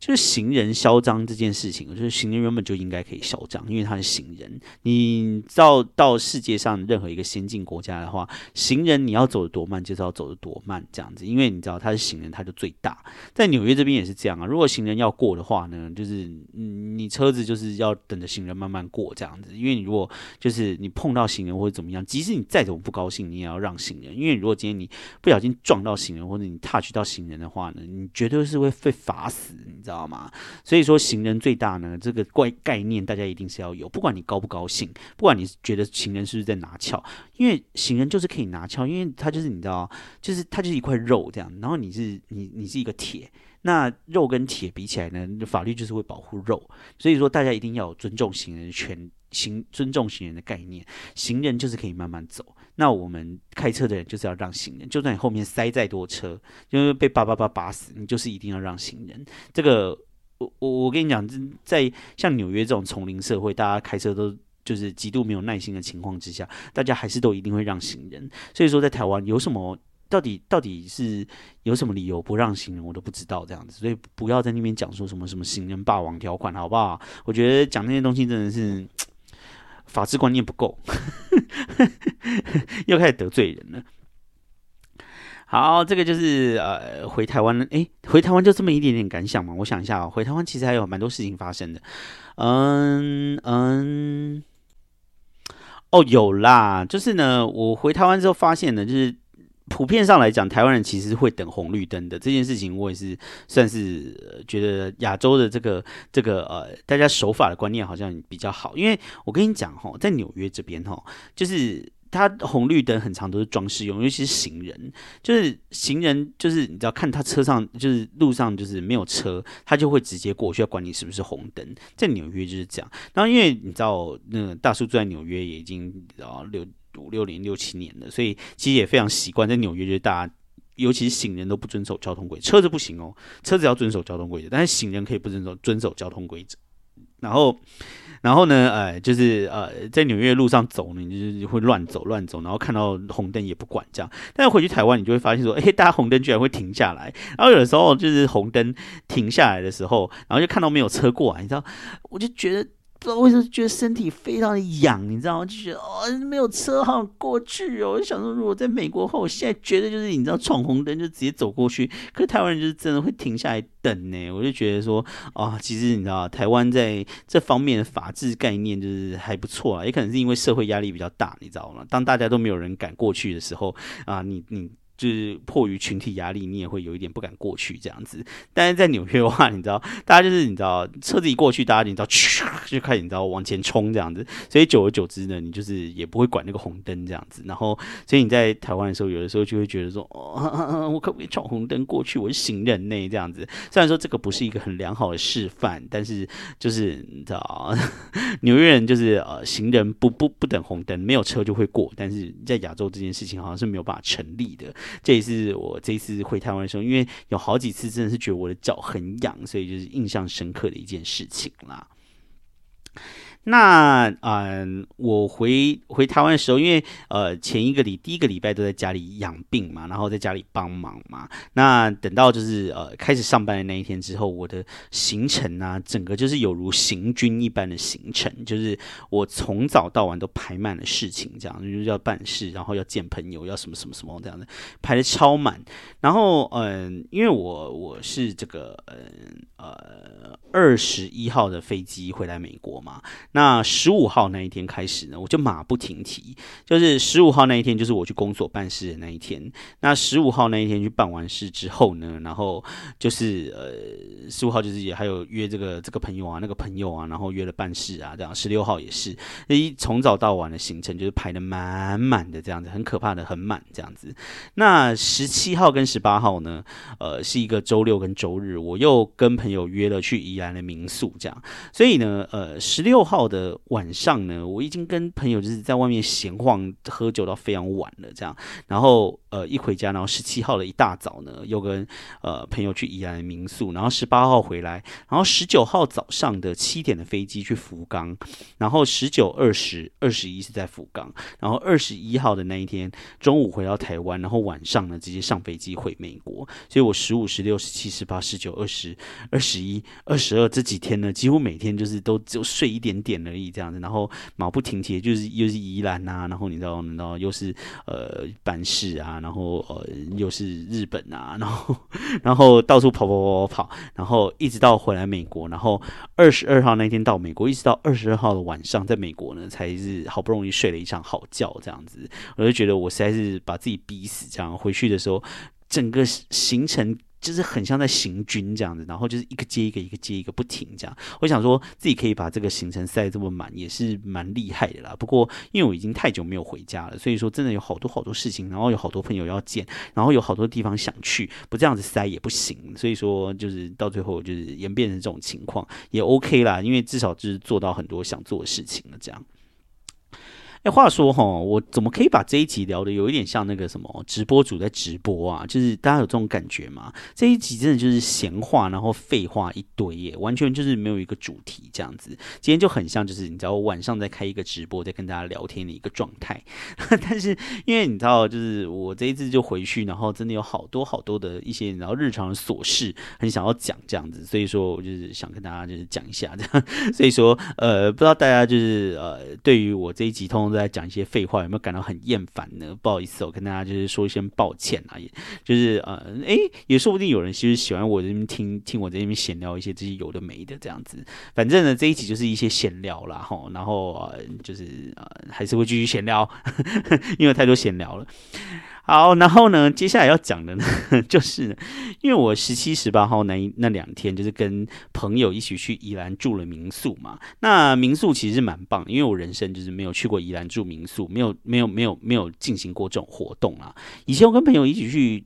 就是行人嚣张这件事情，就是行人原本就应该可以嚣张，因为他是行人。你到到世界上任何一个先进国家的话，行人你要走得多慢，就是要走得多慢这样子，因为你知道他是行人，他就最大。在纽约这边也是这样啊，如果行人要过的话呢，就是你车子就是要等着行人慢慢过这样子，因为你如果就是你碰到行人或者怎么样，即使你再怎么不高兴，你也要让行人，因为如果今天你不小心撞到行人或者你 touch 到行人的话呢，你绝对是会被罚死，你知道。知道吗？所以说行人最大呢，这个怪概念大家一定是要有。不管你高不高兴，不管你觉得行人是不是在拿翘，因为行人就是可以拿翘，因为他就是你知道，就是他就是一块肉这样。然后你是你你是一个铁，那肉跟铁比起来呢，法律就是会保护肉，所以说大家一定要尊重行人的权行尊重行人的概念，行人就是可以慢慢走。那我们开车的人就是要让行人，就算你后面塞再多车，因为被叭叭叭叭死，你就是一定要让行人。这个我我我跟你讲，在像纽约这种丛林社会，大家开车都就是极度没有耐心的情况之下，大家还是都一定会让行人。所以说，在台湾有什么？到底到底是有什么理由不让行人，我都不知道这样子，所以不要在那边讲说什么什么行人霸王条款，好不好？我觉得讲那些东西真的是法治观念不够，又开始得罪人了。好，这个就是呃回台湾，诶，回台湾就这么一点点感想嘛？我想一下哦，回台湾其实还有蛮多事情发生的。嗯嗯，哦，有啦，就是呢，我回台湾之后发现呢，就是。普遍上来讲，台湾人其实会等红绿灯的这件事情，我也是算是觉得亚洲的这个这个呃，大家守法的观念好像比较好。因为我跟你讲哈，在纽约这边哈，就是它红绿灯很长都是装饰用，尤其是行人，就是行人就是你知道看他车上就是路上就是没有车，他就会直接过去，要管你是不是红灯。在纽约就是这样。然后因为你知道，那个大叔住在纽约也已经啊六。五六年、六七年的，所以其实也非常习惯在纽约，就是大家，尤其是行人都不遵守交通规则，车子不行哦，车子要遵守交通规则，但是行人可以不遵守遵守交通规则。然后，然后呢，呃，就是呃，在纽约路上走呢，你就是会乱走乱走，然后看到红灯也不管这样。但是回去台湾，你就会发现说，哎，大家红灯居然会停下来，然后有的时候就是红灯停下来的时候，然后就看到没有车过来，你知道，我就觉得。不知道为什么觉得身体非常的痒，你知道吗？就觉得哦，没有车好过去哦。我就想说，如果在美国的话，我现在觉得就是你知道闯红灯就直接走过去，可是台湾人就是真的会停下来等呢。我就觉得说啊，其实你知道，台湾在这方面的法治概念就是还不错啊，也可能是因为社会压力比较大，你知道吗？当大家都没有人敢过去的时候啊，你你。就是迫于群体压力，你也会有一点不敢过去这样子。但是在纽约的话，你知道，大家就是你知道，车子一过去，大家你知道，就开始你知道往前冲这样子。所以久而久之呢，你就是也不会管那个红灯这样子。然后，所以你在台湾的时候，有的时候就会觉得说，哦，我可不可以闯红灯过去？我是行人呢这样子。虽然说这个不是一个很良好的示范，但是就是你知道，纽约人就是呃，行人不不不等红灯，没有车就会过。但是在亚洲这件事情好像是没有办法成立的。这也是我这次回台湾的时候，因为有好几次真的是觉得我的脚很痒，所以就是印象深刻的一件事情啦。那嗯，我回回台湾的时候，因为呃前一个礼第一个礼拜都在家里养病嘛，然后在家里帮忙嘛。那等到就是呃开始上班的那一天之后，我的行程啊，整个就是有如行军一般的行程，就是我从早到晚都排满了事情，这样就是要办事，然后要见朋友，要什么什么什么这样的，排的超满。然后嗯，因为我我是这个嗯呃二十一号的飞机回来美国嘛。那十五号那一天开始呢，我就马不停蹄，就是十五号那一天，就是我去公所办事的那一天。那十五号那一天去办完事之后呢，然后就是呃，十五号就是也还有约这个这个朋友啊，那个朋友啊，然后约了办事啊，这样。十六号也是，一从早到晚的行程就是排的满满的这样子，很可怕的很满这样子。那十七号跟十八号呢，呃，是一个周六跟周日，我又跟朋友约了去宜兰的民宿这样。所以呢，呃，十六号。到的晚上呢，我已经跟朋友就是在外面闲晃喝酒到非常晚了，这样，然后呃一回家，然后十七号的一大早呢，又跟呃朋友去宜兰民宿，然后十八号回来，然后十九号早上的七点的飞机去福冈，然后十九、二十、二十一是在福冈，然后二十一号的那一天中午回到台湾，然后晚上呢直接上飞机回美国，所以我十五、十六、十七、十八、十九、二十、二十一、二十二这几天呢，几乎每天就是都只有睡一点点。而已，这样子，然后马不停蹄，就是又是宜兰呐，然后你知道，然后又是呃办事啊，然后呃又是日本啊，然后然后到处跑跑跑跑跑，然后一直到回来美国，然后二十二号那天到美国，一直到二十二号的晚上，在美国呢才是好不容易睡了一场好觉，这样子，我就觉得我实在是把自己逼死，这样回去的时候，整个行程。就是很像在行军这样子，然后就是一个接一个，一个接一个不停这样。我想说自己可以把这个行程塞这么满，也是蛮厉害的啦。不过因为我已经太久没有回家了，所以说真的有好多好多事情，然后有好多朋友要见，然后有好多地方想去，不这样子塞也不行。所以说就是到最后就是演变成这种情况也 OK 啦，因为至少就是做到很多想做的事情了这样。哎，话说哈，我怎么可以把这一集聊的有一点像那个什么直播主在直播啊？就是大家有这种感觉吗？这一集真的就是闲话，然后废话一堆耶，完全就是没有一个主题这样子。今天就很像就是你知道晚上在开一个直播，在跟大家聊天的一个状态。但是因为你知道，就是我这一次就回去，然后真的有好多好多的一些然后日常的琐事，很想要讲这样子，所以说我就是想跟大家就是讲一下这样。所以说呃，不知道大家就是呃，对于我这一集通。都在讲一些废话，有没有感到很厌烦呢？不好意思，我跟大家就是说一声抱歉啊，也就是呃，哎，也说不定有人其实喜欢我这边听听我这边闲聊一些这些有的没的这样子。反正呢，这一集就是一些闲聊啦，哈，然后，就是呃，还是会继续闲聊，因为太多闲聊了。好，然后呢，接下来要讲的呢，就是因为我十七、十八号那那两天，就是跟朋友一起去宜兰住了民宿嘛。那民宿其实蛮棒，因为我人生就是没有去过宜兰住民宿，没有、没有、没有、没有进行过这种活动啊。以前我跟朋友一起去。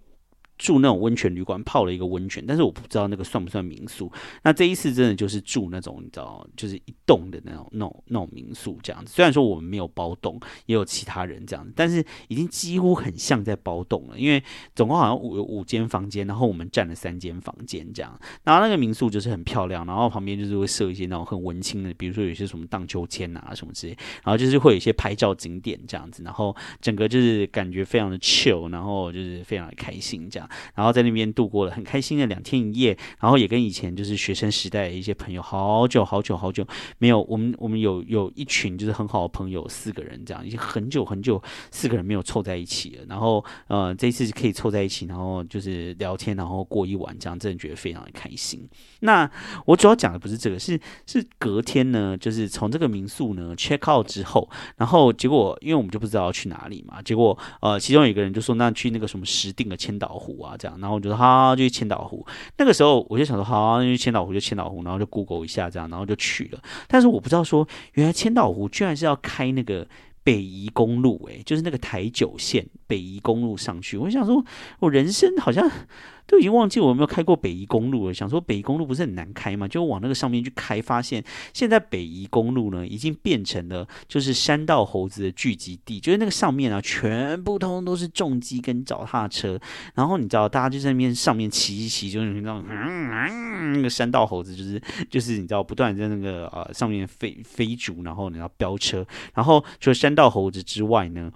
住那种温泉旅馆泡了一个温泉，但是我不知道那个算不算民宿。那这一次真的就是住那种你知道，就是一栋的那种、那种、那种民宿这样子。虽然说我们没有包栋，也有其他人这样子，但是已经几乎很像在包栋了。因为总共好像五五间房间，然后我们占了三间房间这样。然后那个民宿就是很漂亮，然后旁边就是会设一些那种很文青的，比如说有些什么荡秋千啊什么之类，然后就是会有一些拍照景点这样子。然后整个就是感觉非常的 chill，然后就是非常的开心这样。然后在那边度过了很开心的两天一夜，然后也跟以前就是学生时代的一些朋友，好久好久好久没有，我们我们有有一群就是很好的朋友，四个人这样，已经很久很久四个人没有凑在一起了。然后呃这一次是可以凑在一起，然后就是聊天，然后过一晚，这样真的觉得非常的开心。那我主要讲的不是这个，是是隔天呢，就是从这个民宿呢 check out 之后，然后结果因为我们就不知道要去哪里嘛，结果呃其中有一个人就说那去那个什么石定的千岛湖啊这样。然后我就说好，就去千岛湖。那个时候我就想说好，因为千岛湖就千岛湖，然后就 Google 一下这样，然后就去了。但是我不知道说，原来千岛湖居然是要开那个北宜公路，诶，就是那个台九线北宜公路上去。我想说，我人生好像。都已经忘记我有没有开过北宜公路了。想说北宜公路不是很难开嘛？就往那个上面去开，发现现在北宜公路呢，已经变成了就是山道猴子的聚集地。就是那个上面啊，全部通通都是重机跟脚踏车。然后你知道，大家就在那边上面骑一骑，就是那种嗯，那个山道猴子就是就是你知道，不断在那个呃上面飞飞逐，然后你要飙车。然后除了山道猴子之外呢？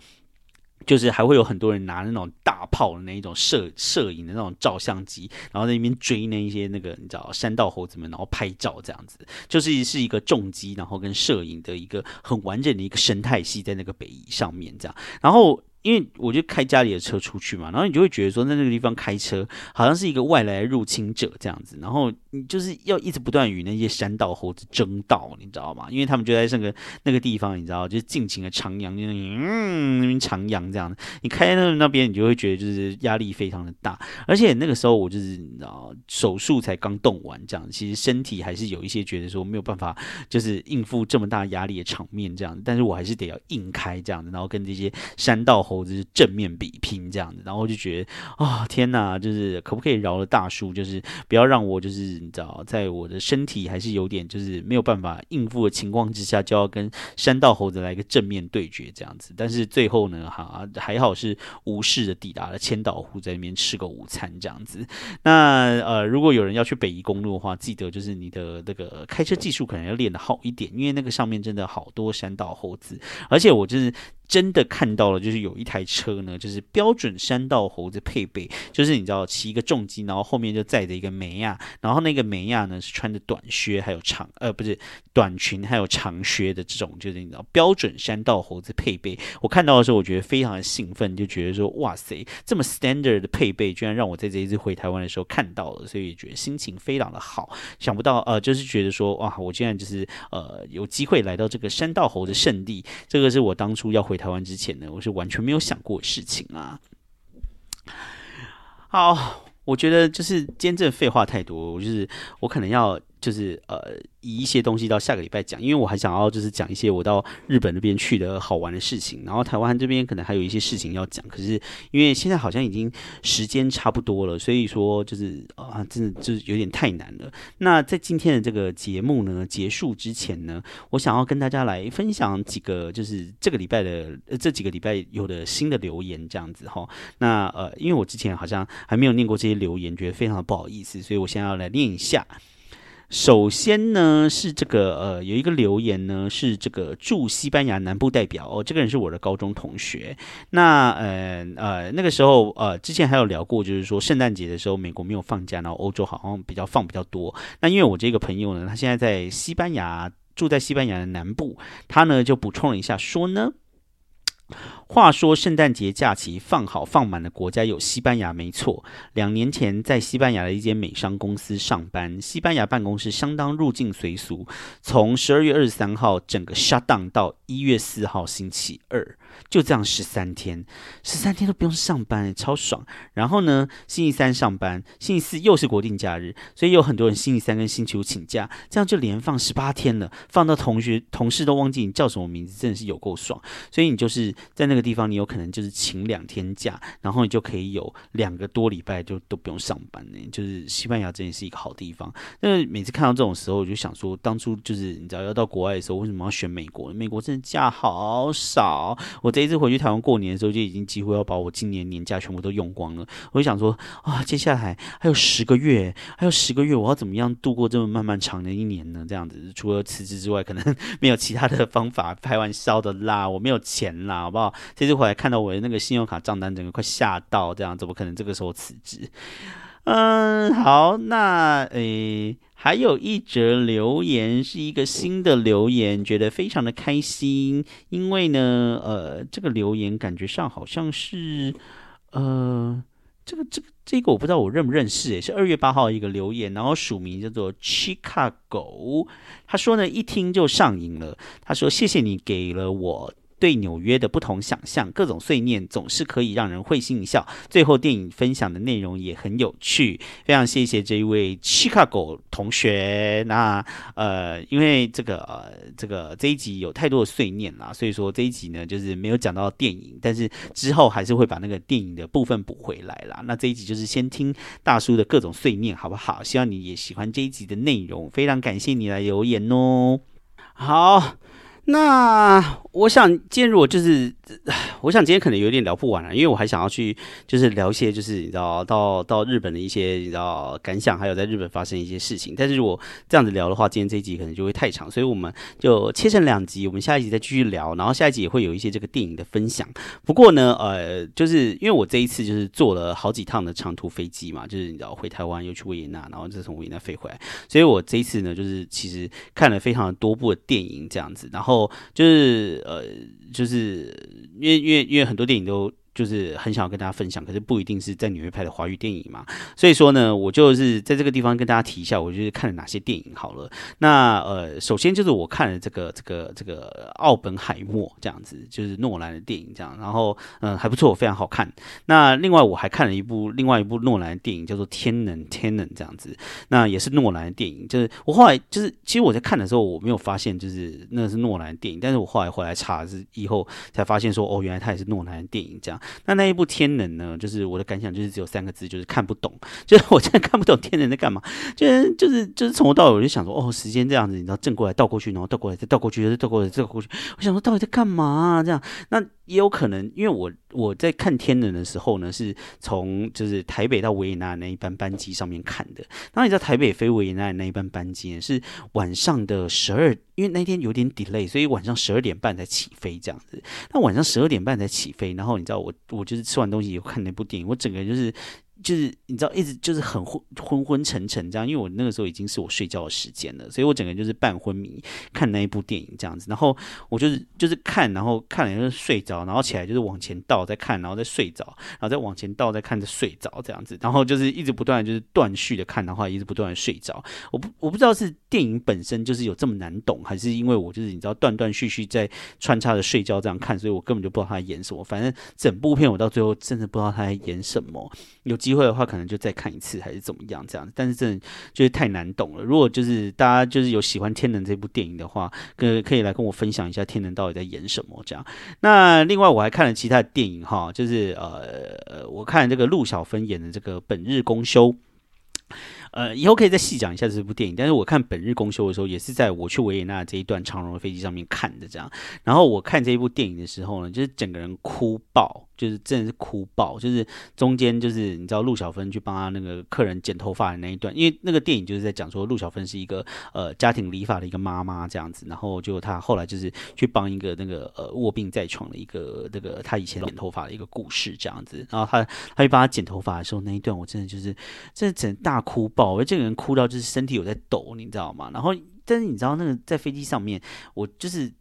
就是还会有很多人拿那种大炮的那一种摄摄影的那种照相机，然后在那边追那一些那个你知道山道猴子们，然后拍照这样子，就是是一个重机，然后跟摄影的一个很完整的一个生态系在那个北移上面这样，然后。因为我就开家里的车出去嘛，然后你就会觉得说，在那个地方开车好像是一个外来入侵者这样子，然后你就是要一直不断与那些山道猴子争道，你知道吗？因为他们就在那个那个地方，你知道，就是尽情的徜徉，嗯那边徜徉这样。你开在那那边，你就会觉得就是压力非常的大，而且那个时候我就是你知道手术才刚动完这样，其实身体还是有一些觉得说没有办法就是应付这么大压力的场面这样，但是我还是得要硬开这样子，然后跟这些山道。猴子正面比拼这样子，然后就觉得啊天哪，就是可不可以饶了大叔，就是不要让我就是你知道，在我的身体还是有点就是没有办法应付的情况之下，就要跟山道猴子来一个正面对决这样子。但是最后呢，哈还好是无事的抵达了千岛湖，在那边吃个午餐这样子。那呃，如果有人要去北宜公路的话，记得就是你的那个开车技术可能要练得好一点，因为那个上面真的好多山道猴子，而且我就是。真的看到了，就是有一台车呢，就是标准山道猴子配备，就是你知道骑一个重机，然后后面就载着一个梅亚，然后那个梅亚呢是穿着短靴，还有长呃不是短裙，还有长靴的这种，就是你知道标准山道猴子配备。我看到的时候，我觉得非常的兴奋，就觉得说哇塞，这么 standard 的配备，居然让我在这一次回台湾的时候看到了，所以觉得心情非常的好。想不到呃，就是觉得说哇，我竟然就是呃有机会来到这个山道猴的圣地，这个是我当初要回。台湾之前呢，我是完全没有想过事情啊。好，我觉得就是今天这废话太多，我就是我可能要就是呃。移一些东西到下个礼拜讲，因为我还想要就是讲一些我到日本那边去的好玩的事情，然后台湾这边可能还有一些事情要讲，可是因为现在好像已经时间差不多了，所以说就是啊，真的就是有点太难了。那在今天的这个节目呢结束之前呢，我想要跟大家来分享几个就是这个礼拜的这几个礼拜有的新的留言这样子哈。那呃，因为我之前好像还没有念过这些留言，觉得非常的不好意思，所以我现在要来念一下。首先呢，是这个呃，有一个留言呢，是这个驻西班牙南部代表哦，这个人是我的高中同学。那呃呃，那个时候呃，之前还有聊过，就是说圣诞节的时候美国没有放假，然后欧洲好像比较放比较多。那因为我这个朋友呢，他现在在西班牙，住在西班牙的南部，他呢就补充了一下说呢。话说，圣诞节假期放好放满的国家有西班牙，没错。两年前在西班牙的一间美商公司上班，西班牙办公室相当入境随俗，从十二月二十三号整个 shut down 到一月四号星期二。就这样十三天，十三天都不用上班，超爽。然后呢，星期三上班，星期四又是国定假日，所以有很多人星期三跟星期五请假，这样就连放十八天了，放到同学同事都忘记你叫什么名字，真的是有够爽。所以你就是在那个地方，你有可能就是请两天假，然后你就可以有两个多礼拜就都不用上班呢。就是西班牙真的是一个好地方。那每次看到这种时候，我就想说，当初就是你知道要到国外的时候，为什么要选美国？美国真的假好少。我这一次回去台湾过年的时候，就已经几乎要把我今年年假全部都用光了。我就想说啊，接下来还有十个月，还有十个月，我要怎么样度过这么漫漫长的一年呢？这样子，除了辞职之外，可能 没有其他的方法。开玩笑的啦，我没有钱啦，好不好？这次回来看到我的那个信用卡账单，整个快吓到，这样怎么可能这个时候辞职？嗯，好，那诶。还有一则留言是一个新的留言，觉得非常的开心，因为呢，呃，这个留言感觉上好像是，呃，这个这个这个我不知道我认不认识，诶，是二月八号一个留言，然后署名叫做 Chicago，他说呢一听就上瘾了，他说谢谢你给了我。对纽约的不同想象，各种碎念总是可以让人会心一笑。最后电影分享的内容也很有趣，非常谢谢这一位 Chicago 同学。那呃，因为这个呃这个这一集有太多的碎念啦，所以说这一集呢就是没有讲到电影，但是之后还是会把那个电影的部分补回来啦。那这一集就是先听大叔的各种碎念，好不好？希望你也喜欢这一集的内容，非常感谢你来留言哦。好。那我想进入就是，我想今天可能有点聊不完了，因为我还想要去就是聊一些就是你知道到到日本的一些你知道感想，还有在日本发生一些事情。但是如果这样子聊的话，今天这一集可能就会太长，所以我们就切成两集，我们下一集再继续聊，然后下一集也会有一些这个电影的分享。不过呢，呃，就是因为我这一次就是坐了好几趟的长途飞机嘛，就是你知道回台湾又去维也纳，然后再从维也纳飞回来，所以我这一次呢就是其实看了非常多部的电影这样子，然后。就是呃，就是因为因为因为很多电影都。就是很想要跟大家分享，可是不一定是在纽约拍的华语电影嘛。所以说呢，我就是在这个地方跟大家提一下，我就是看了哪些电影好了。那呃，首先就是我看了这个这个这个奥本海默这样子，就是诺兰的电影这样，然后嗯还不错，非常好看。那另外我还看了一部另外一部诺兰的电影，叫做《天能》天能这样子，那也是诺兰的电影。就是我后来就是其实我在看的时候，我没有发现就是那是诺兰的电影，但是我后来回来查是以后才发现说哦，原来它也是诺兰的电影这样。那那一部《天能》呢？就是我的感想，就是只有三个字，就是看不懂。就是我真的看不懂《天能》在干嘛。就是就是就是从头到尾，我就想说，哦，时间这样子，你知道，正过来倒过去，然后倒过来再倒过去，再倒过来再倒过去。我想说，到底在干嘛？这样那。也有可能，因为我我在看《天人》的时候呢，是从就是台北到维也纳那一班班机上面看的。然后你知道台北飞维也纳那一班班机，是晚上的十二，因为那天有点 delay，所以晚上十二点半才起飞这样子。那晚上十二点半才起飞，然后你知道我我就是吃完东西以后看那部电影，我整个人就是。就是你知道，一直就是很昏昏昏沉沉这样，因为我那个时候已经是我睡觉的时间了，所以我整个人就是半昏迷看那一部电影这样子。然后我就是就是看，然后看了就是睡着，然后起来就是往前倒再看，然后再睡着，然后再往前倒再看，再睡着这样子。然后就是一直不断就是断续的看的话，一直不断的睡着。我不我不知道是电影本身就是有这么难懂，还是因为我就是你知道断断续续在穿插着睡觉这样看，所以我根本就不知道他在演什么。反正整部片我到最后真的不知道他在演什么。有。机会的话，可能就再看一次还是怎么样这样。但是真的就是太难懂了。如果就是大家就是有喜欢《天能》这部电影的话，可可以来跟我分享一下《天能》到底在演什么这样。那另外我还看了其他的电影哈，就是呃，我看这个陆小芬演的这个《本日公休》。呃，以后可以再细讲一下这部电影。但是我看《本日公休》的时候，也是在我去维也纳这一段长荣的飞机上面看的，这样。然后我看这一部电影的时候呢，就是整个人哭爆。就是真的是哭爆，就是中间就是你知道陆小芬去帮他那个客人剪头发的那一段，因为那个电影就是在讲说陆小芬是一个呃家庭理发的一个妈妈这样子，然后就他后来就是去帮一个那个呃卧病在床的一个那个他以前剪头发的一个故事这样子，然后他他去帮他剪头发的时候那一段，我真的就是真的整大哭爆，我这个人哭到就是身体有在抖，你知道吗？然后但是你知道那个在飞机上面，我就是。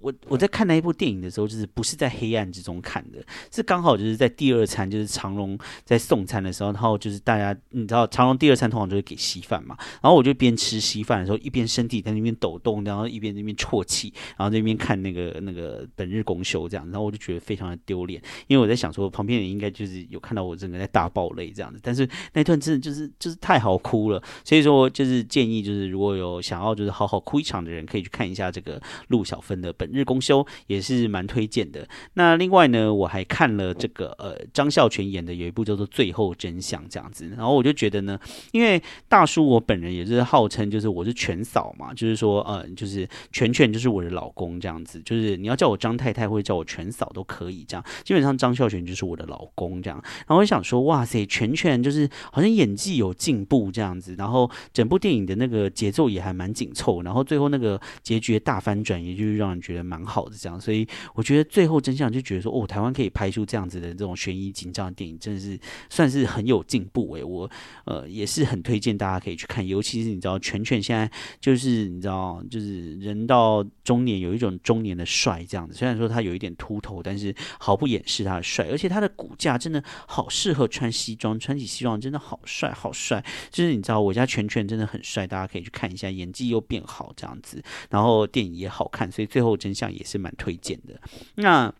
我我在看那一部电影的时候，就是不是在黑暗之中看的，是刚好就是在第二餐，就是长隆在送餐的时候，然后就是大家你知道长隆第二餐通常就是给稀饭嘛，然后我就边吃稀饭的时候，一边身体在那边抖动，然后一边那边啜泣，然后那边看那个那个本日公休这样，然后我就觉得非常的丢脸，因为我在想说旁边人应该就是有看到我整个在大爆泪这样子，但是那段真的就是就是太好哭了，所以说就是建议就是如果有想要就是好好哭一场的人，可以去看一下这个陆小芬的。本日公休也是蛮推荐的。那另外呢，我还看了这个呃张孝全演的有一部叫做《最后真相》这样子。然后我就觉得呢，因为大叔我本人也是号称就是我是全嫂嘛，就是说呃就是全全就是我的老公这样子。就是你要叫我张太太或者叫我全嫂都可以这样。基本上张孝全就是我的老公这样。然后我想说，哇塞，全全就是好像演技有进步这样子。然后整部电影的那个节奏也还蛮紧凑。然后最后那个结局大翻转，也就是让人。觉觉得蛮好的，这样，所以我觉得最后真相就觉得说，哦，台湾可以拍出这样子的这种悬疑紧张的电影，真的是算是很有进步诶。我呃也是很推荐大家可以去看，尤其是你知道，全全现在就是你知道，就是人到中年有一种中年的帅这样子。虽然说他有一点秃头，但是毫不掩饰他的帅，而且他的骨架真的好适合穿西装，穿起西装真的好帅好帅。就是你知道，我家全全真的很帅，大家可以去看一下，演技又变好这样子，然后电影也好看，所以最后。真相也是蛮推荐的。那。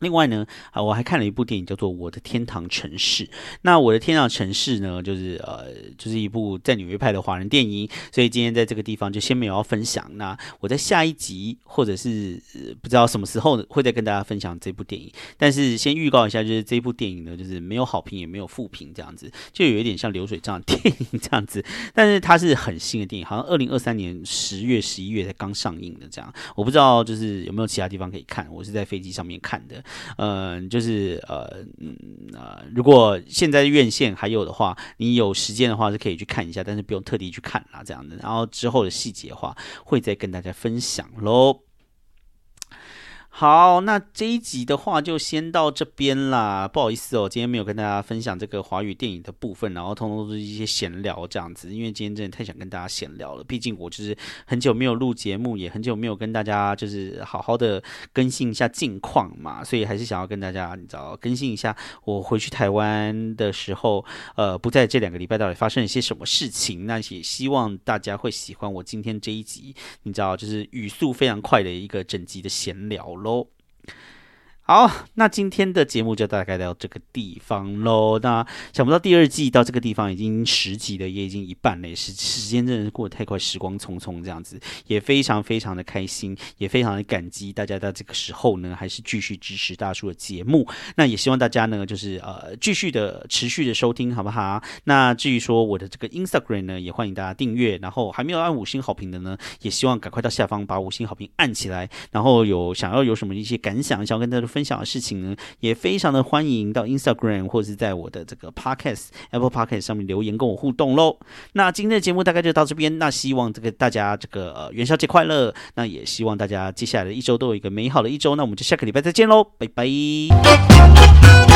另外呢，啊，我还看了一部电影叫做《我的天堂城市》。那《我的天堂城市》呢，就是呃，就是一部在纽约拍的华人电影。所以今天在这个地方就先没有要分享。那我在下一集或者是不知道什么时候会再跟大家分享这部电影。但是先预告一下，就是这部电影呢，就是没有好评也没有负评这样子，就有一点像流水账 电影这样子。但是它是很新的电影，好像二零二三年十月、十一月才刚上映的这样。我不知道就是有没有其他地方可以看，我是在飞机上面看的。嗯，就是呃，嗯呃，如果现在院线还有的话，你有时间的话是可以去看一下，但是不用特地去看啦，这样的。然后之后的细节的话，会再跟大家分享喽。好，那这一集的话就先到这边啦。不好意思哦，今天没有跟大家分享这个华语电影的部分，然后通通都是一些闲聊这样子。因为今天真的太想跟大家闲聊了，毕竟我就是很久没有录节目，也很久没有跟大家就是好好的更新一下近况嘛，所以还是想要跟大家你知道更新一下我回去台湾的时候，呃，不在这两个礼拜到底发生了些什么事情。那也希望大家会喜欢我今天这一集，你知道就是语速非常快的一个整集的闲聊喽。喽。好，那今天的节目就大概到这个地方喽。那想不到第二季到这个地方已经十集了，也已经一半了，时时间真的是过得太快，时光匆匆这样子，也非常非常的开心，也非常的感激大家在这个时候呢，还是继续支持大叔的节目。那也希望大家呢，就是呃继续的持续的收听，好不好？那至于说我的这个 Instagram 呢，也欢迎大家订阅。然后还没有按五星好评的呢，也希望赶快到下方把五星好评按起来。然后有想要有什么一些感想，想要跟大家。分享的事情呢，也非常的欢迎到 Instagram 或者是在我的这个 Podcast Apple Podcast 上面留言跟我互动喽。那今天的节目大概就到这边，那希望这个大家这个呃元宵节快乐，那也希望大家接下来的一周都有一个美好的一周。那我们就下个礼拜再见喽，拜拜。